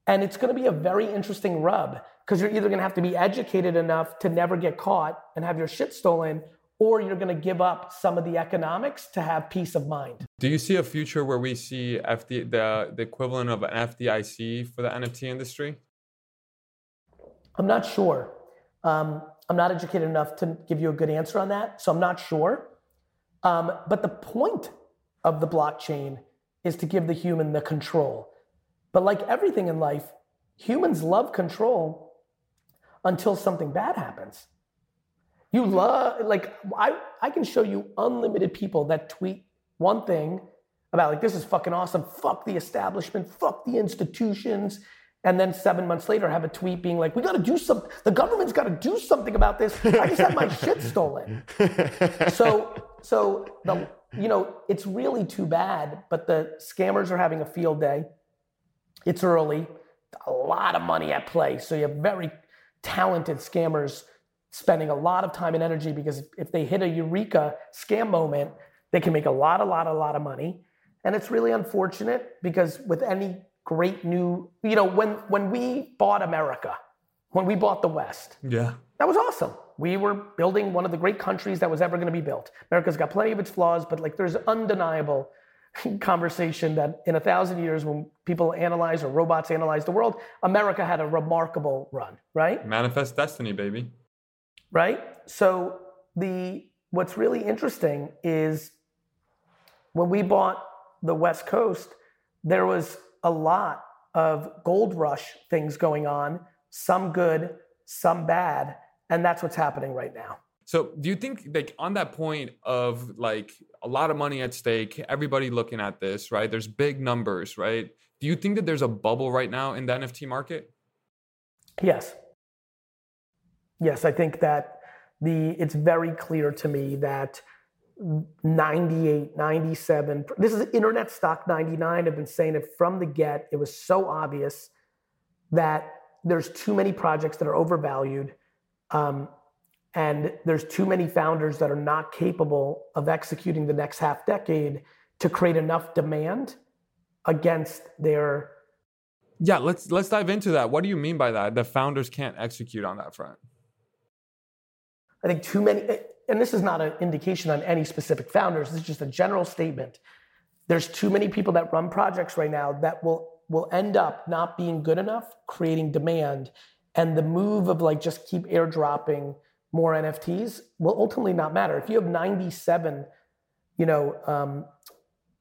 A: And it's going to be a very interesting rub because you're either going to have to be educated enough to never get caught and have your shit stolen, or you're going to give up some of the economics to have peace of mind.
E: Do you see a future where we see FD, the, the equivalent of an FDIC for the NFT industry?
A: I'm not sure. Um, I'm not educated enough to give you a good answer on that, so I'm not sure. Um, but the point of the blockchain is to give the human the control. But like everything in life, humans love control until something bad happens. You love, like, I, I can show you unlimited people that tweet one thing about, like, this is fucking awesome. Fuck the establishment, fuck the institutions. And then seven months later, have a tweet being like, we gotta do something. The government's gotta do something about this. I just had my shit stolen. [laughs] So, so the, you know, it's really too bad, but the scammers are having a field day. It's early, a lot of money at play. So you have very talented scammers spending a lot of time and energy because if they hit a eureka scam moment, they can make a lot, a lot, a lot of money. And it's really unfortunate because with any great new, you know, when when we bought America, when we bought the West,
E: Yeah.
A: that was awesome. We were building one of the great countries that was ever going to be built. America's got plenty of its flaws, but like there's undeniable [laughs] conversation that in a thousand years, when people analyze or robots analyze the world, America had a remarkable run, right?
E: Manifest destiny, baby.
A: Right. So the what's really interesting is when we bought the West Coast, there was a lot of gold rush things going on, some good, some bad, and that's what's happening right now.
E: So, do you think, like, on that point of like a lot of money at stake, everybody looking at this, right? There's big numbers, right? Do you think that there's a bubble right now in the NFT market?
A: Yes. Yes, I think that the it's very clear to me that 98, 97, this is internet stock 99. I've been saying it from the get. It was so obvious that there's too many projects that are overvalued. Um, and there's too many founders that are not capable of executing the next half decade to create enough demand against their
E: Yeah, let's let's dive into that. What do you mean by that? The founders can't execute on that front.
A: I think too many, and this is not an indication on any specific founders. This is just a general statement. There's too many people that run projects right now that will will end up not being good enough, creating demand, and the move of like just keep airdropping more NFTs will ultimately not matter. If you have 97, you know, um,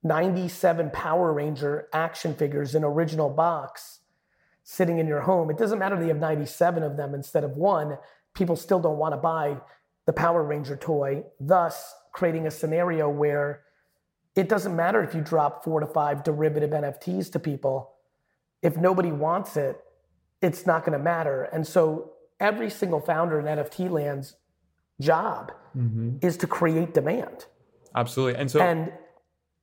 A: 97 Power Ranger action figures in original box sitting in your home, it doesn't matter that you have 97 of them instead of one. People still don't want to buy the Power Ranger toy, thus creating a scenario where it doesn't matter if you drop four to five derivative NFTs to people. If nobody wants it, it's not going to matter. And so every single founder in NFT land's job mm-hmm. is to create demand.
E: Absolutely. And so
A: And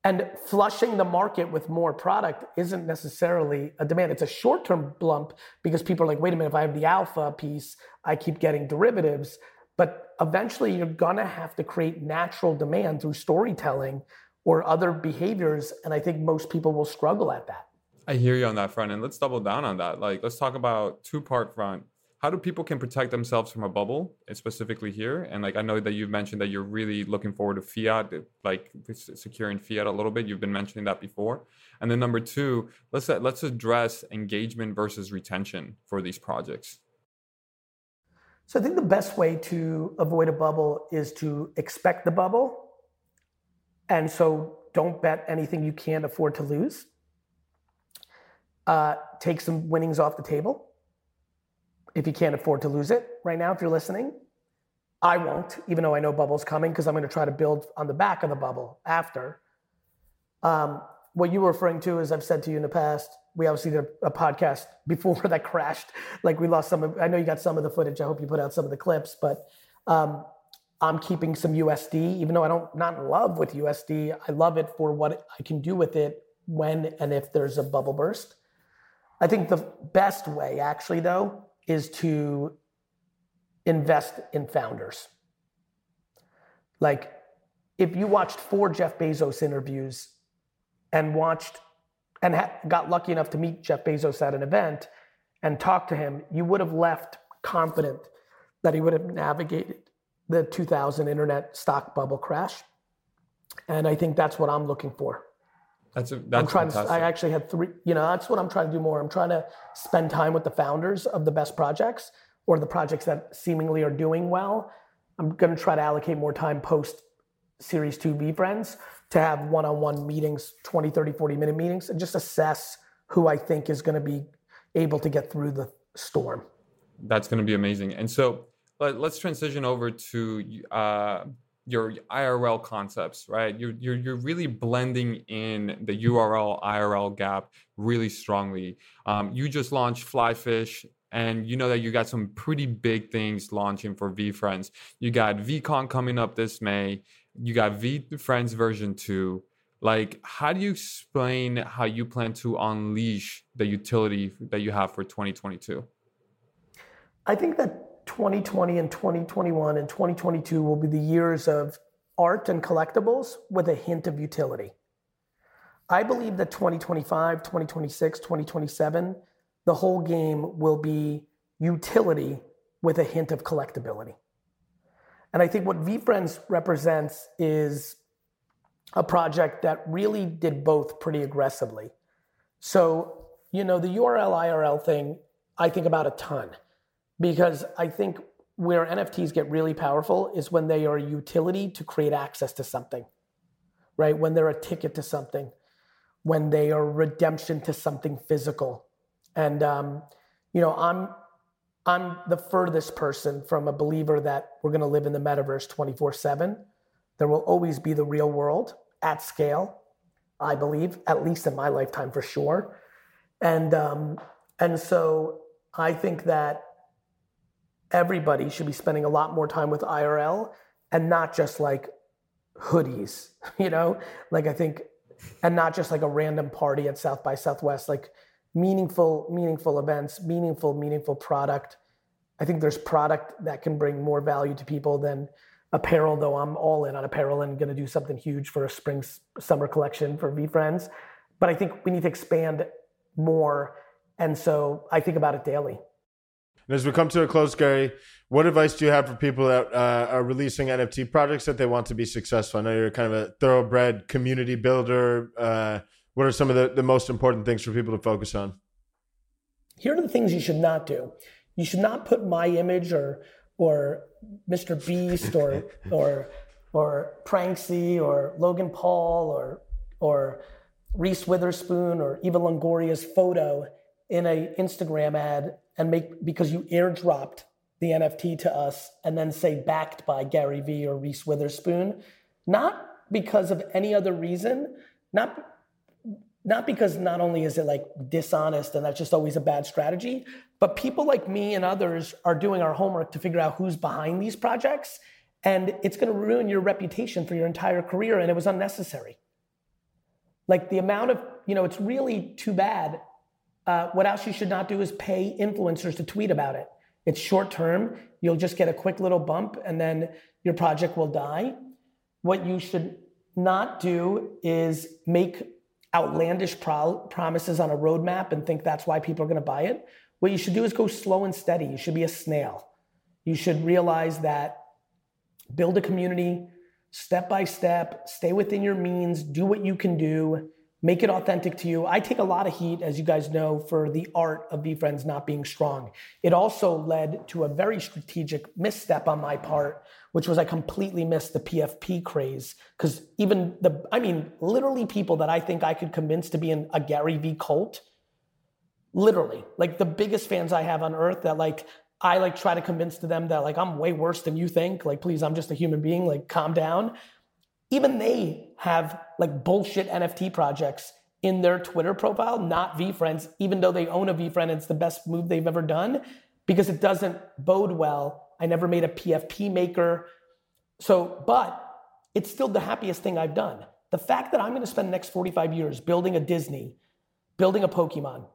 A: and flushing the market with more product isn't necessarily a demand. It's a short-term blump because people are like, wait a minute, if I have the alpha piece, I keep getting derivatives. But eventually you're gonna have to create natural demand through storytelling or other behaviors. And I think most people will struggle at that.
E: I hear you on that front, and let's double down on that. Like, let's talk about two part front. How do people can protect themselves from a bubble, specifically here? And like, I know that you've mentioned that you're really looking forward to fiat, like securing fiat a little bit. You've been mentioning that before. And then number two, let's let's address engagement versus retention for these projects.
A: So I think the best way to avoid a bubble is to expect the bubble. And so don't bet anything you can't afford to lose. Uh, take some winnings off the table if you can't afford to lose it right now, if you're listening. I won't, even though I know bubble's coming, because I'm going to try to build on the back of the bubble after. Um, what you were referring to, as I've said to you in the past, we obviously did a podcast [laughs] before that crashed. Like we lost some of, I know you got some of the footage. I hope you put out some of the clips, but um, I'm keeping some USD, even though I don't not in love with USD. I love it for what I can do with it when and if there's a bubble burst. I think the best way, actually, though, is to invest in founders. Like, if you watched four Jeff Bezos interviews and watched and ha- got lucky enough to meet Jeff Bezos at an event and talk to him, you would have left confident that he would have navigated the 2000 internet stock bubble crash. And I think that's what I'm looking for.
E: That's a,
A: I'm
E: that's
A: trying to,
E: fantastic.
A: I actually had three, you know, that's what I'm trying to do more. I'm trying to spend time with the founders of the best projects or the projects that seemingly are doing well. I'm going to try to allocate more time post Series 2 VeeFriends to have one on one meetings, 20, 30, 40 minute meetings, and just assess who I think is going to be able to get through the storm.
E: That's going to be amazing. And so let, us transition over to uh, your IRL concepts, right? You're, you're, you're really blending in the URL IRL gap really strongly. Um, you just launched Flyfish, and you know that you got some pretty big things launching for VeeFriends. You got VeeCon coming up this May. You got VeeFriends version two. Like, how do you explain how you plan to unleash the utility that you have for 2022?
A: I think that 2020 and 2021 and 2022 will be the years of art and collectibles with a hint of utility. I believe that 2025, 2026, 2027, the whole game will be utility with a hint of collectability. And I think what VeeFriends represents is a project that really did both pretty aggressively. So, you know, the URL IRL thing, I think about a ton because I think where NFTs get really powerful is when they are a utility to create access to something, right? When they're a ticket to something, when they are redemption to something physical. And, um, you know, I'm, I'm the furthest person from a believer that we're going to live in the metaverse 24 7. There will always be the real world at scale, I believe, at least in my lifetime for sure. And, um, and so I think that everybody should be spending a lot more time with IRL and not just like hoodies, [laughs] you know? Like I think, and not just like a random party at South by Southwest, like meaningful, meaningful events, meaningful, meaningful product. I think there's product that can bring more value to people than apparel, though I'm all in on apparel and gonna do something huge for a spring summer collection for VeeFriends. But I think we need to expand more. And so I think about it daily.
D: And as we come to a close, Gary, what advice do you have for people that uh, are releasing NFT projects that they want to be successful? I know you're kind of a thoroughbred community builder. Uh, what are some of the, the most important things for people to focus on?
A: Here are the things you should not do. You should not put my image or or Mr. Beast or [laughs] or or Pranksy or Logan Paul or or Reese Witherspoon or Eva Longoria's photo in a Instagram ad and make because you airdropped the NFT to us and then say backed by Gary Vee or Reese Witherspoon, not because of any other reason, not not because not only is it like dishonest and that's just always a bad strategy, but people like me and others are doing our homework to figure out who's behind these projects. And it's going to ruin your reputation for your entire career. And it was unnecessary. Like the amount of, you know, it's really too bad. Uh, what else you should not do is pay influencers to tweet about it. It's short term. You'll just get a quick little bump and then your project will die. What you should not do is make outlandish pro- promises on a roadmap and think that's why people are going to buy it. What you should do is go slow and steady. You should be a snail. You should realize that build a community step by step, stay within your means, do what you can do, make it authentic to you. I take a lot of heat, as you guys know, for the art of VeeFriends not being strong. It also led to a very strategic misstep on my part which was I completely missed the PFP craze. Because even the, I mean, literally people that I think I could convince to be in a Gary Vee cult, literally, like the biggest fans I have on earth that like, I like try to convince to them that like I'm way worse than you think. Like, please, I'm just a human being. Like, calm down. Even they have like bullshit NFT projects in their Twitter profile, not VeeFriends, even though they own a VeeFriend. It's the best move they've ever done because it doesn't bode well I never made a PFP maker. So, but it's still the happiest thing I've done The fact that I'm going to spend the next 45 years building a Disney, building a Pokemon,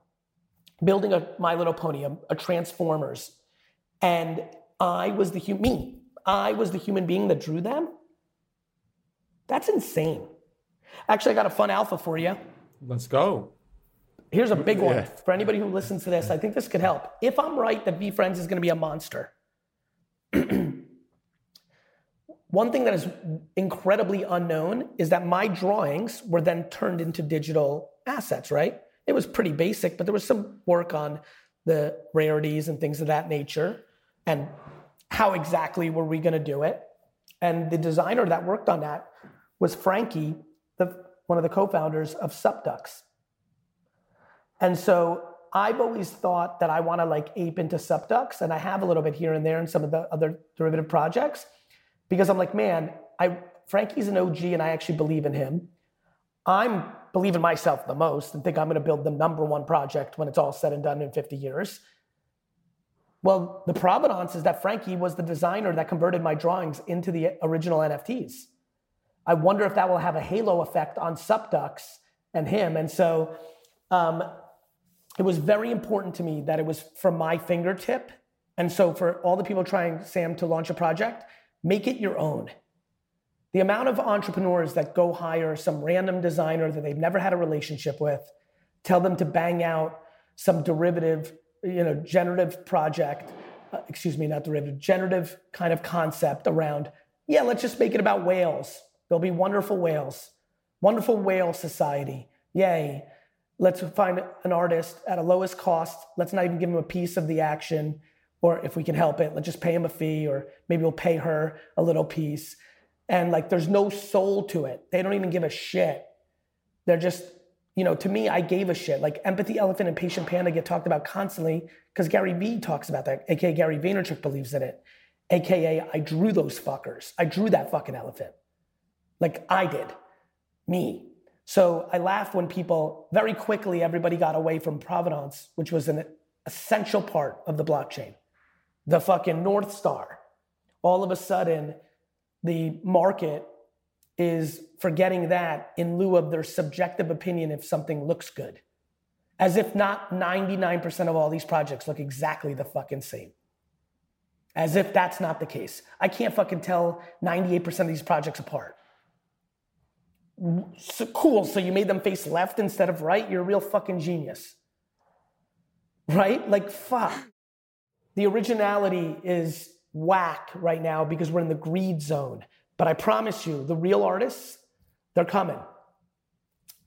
A: building a My Little Pony, a, a Transformers, and I was the human, me, I was the human being that drew them. That's insane. Actually, I got a fun alpha for you.
C: Let's go.
A: Here's a big one
D: Yeah.
A: for anybody who listens to this. I think this could help. If I'm right that VeeFriends is going to be a monster, [clears throat] one thing that is incredibly unknown is that my drawings were then turned into digital assets, right? It was pretty basic, but there was some work on the rarities and things of that nature and how exactly were we going to do it. And the designer that worked on that was Frankie, the, one of the co-founders of SupDucks. And so I've always thought that I want to like ape into SupDucks, and I have a little bit here and there in some of the other derivative projects, because I'm like, man, I Frankie's an OG, and I actually believe in him. I'm believe in myself the most, and think I'm going to build the number one project when it's all said and done in 50 years. Well, the provenance is that Frankie was the designer that converted my drawings into the original NFTs. I wonder if that will have a halo effect on SupDucks and him. And so um, it was very important to me that it was from my fingertip. And so for all the people trying, Sam, to launch a project, make it your own. The amount of entrepreneurs that go hire some random designer that they've never had a relationship with, tell them to bang out some derivative, you know, generative project, uh, excuse me, not derivative, generative kind of concept around, yeah, let's just make it about whales. There'll be wonderful whales, wonderful whale society. Yay. Let's find an artist at a lowest cost. Let's not even give him a piece of the action, or if we can help it, let's just pay him a fee, or maybe we'll pay her a little piece. And like, there's no soul to it. They don't even give a shit. They're just, you know, to me, I gave a shit. Like empathy, elephant, and patient panda get talked about constantly because Gary Vee talks about that, aka Gary Vaynerchuk believes in it, aka I drew those fuckers. I drew that fucking elephant, like I did, me. So I laugh when people very quickly everybody got away from provenance, which was an essential part of the blockchain, the fucking north star. All of a sudden, the market is forgetting that in lieu of their subjective opinion if something looks good. As if not 99% of all these projects look exactly the fucking same. As if that's not the case. I can't fucking tell 98% of these projects apart. So cool, so you made them face left instead of right? You're a real fucking genius. Right? Like, fuck. The originality is whack right now because we're in the greed zone. But I promise you, the real artists, they're coming.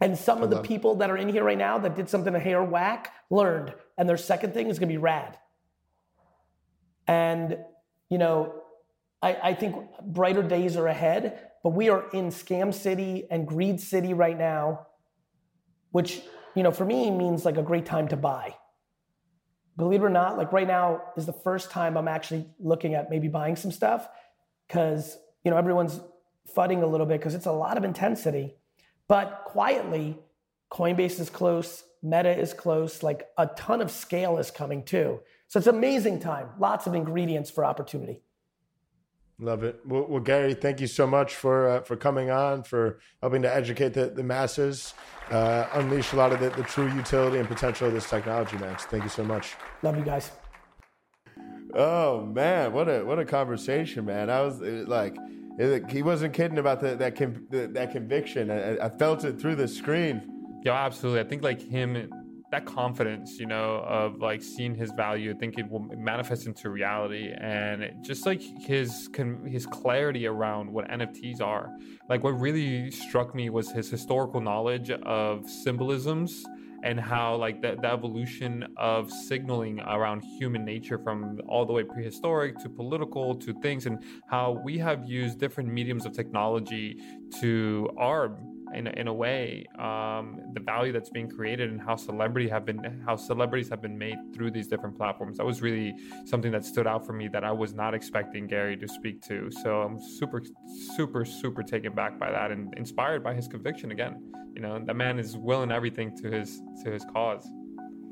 A: And some of the people that are in here right now that did something a hair whack learned, and their second thing is gonna be rad. And, you know, I, I think brighter days are ahead, but we are in scam city and greed city right now, which, you know, for me means like a great time to buy. Believe it or not, like right now is the first time I'm actually looking at maybe buying some stuff because, you know, everyone's fudding a little bit because it's a lot of intensity. But quietly, Coinbase is close, Meta is close, like a ton of scale is coming too. So it's amazing time. Lots of ingredients for opportunity.
D: Love it. Well, well, Gary, thank you so much for uh, for coming on, for helping to educate the, the masses, uh, unleash a lot of the, the true utility and potential of this technology, Max. Thank you so much.
A: Love you guys.
D: Oh man, what a what a conversation, man! I was like, it, he wasn't kidding about the, that con- the, that conviction. I, I felt it through the screen.
C: Yeah, absolutely. I think like him, that confidence, you know, of like seeing his value, I think it will manifest into reality, and just like his his clarity around what NFTs are. Like what really struck me was his historical knowledge of symbolisms and how like the, the evolution of signaling around human nature from all the way prehistoric to political to things and how we have used different mediums of technology to arm in a, in a way um, the value that's being created and how celebrity have been how celebrities have been made through these different platforms that was really something that stood out for me that i was not expecting gary to speak to so i'm super super super taken back by that and inspired by his conviction again you know that man is willing everything to his to his cause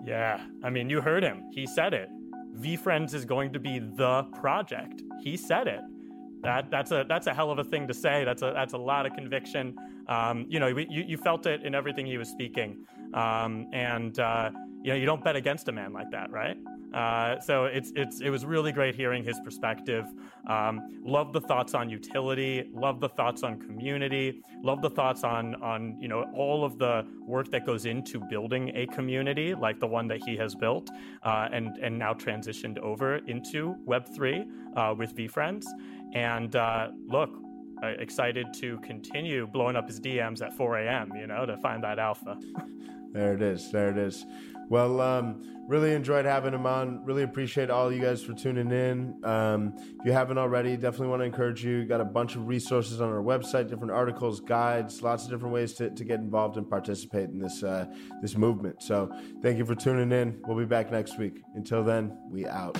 B: Yeah, I mean, you heard him. He said it. VeeFriends is going to be the project. He said it. That that's a that's a hell of a thing to say. That's a that's a lot of conviction. Um, you know, you, you felt it in everything he was speaking, um, and uh, you know, you don't bet against a man like that, right? Uh, so it's it's it was really great hearing his perspective. Um, love the thoughts on utility. Love the thoughts on community. Love the thoughts on on you know all of the work that goes into building a community like the one that he has built uh, and and now transitioned over into Web three uh, with VeeFriends. And uh, excited to continue blowing up his DMs at 4 a.m. You know to find that alpha. [laughs]
D: There it is. There it is. Well, um, really enjoyed having him on. Really appreciate all you guys for tuning in. Um, if you haven't already, definitely want to encourage you. Got a bunch of resources on our website, different articles, guides, lots of different ways to, to get involved and participate in this uh, this movement. So, thank you for tuning in. We'll be back next week. Until then, we out.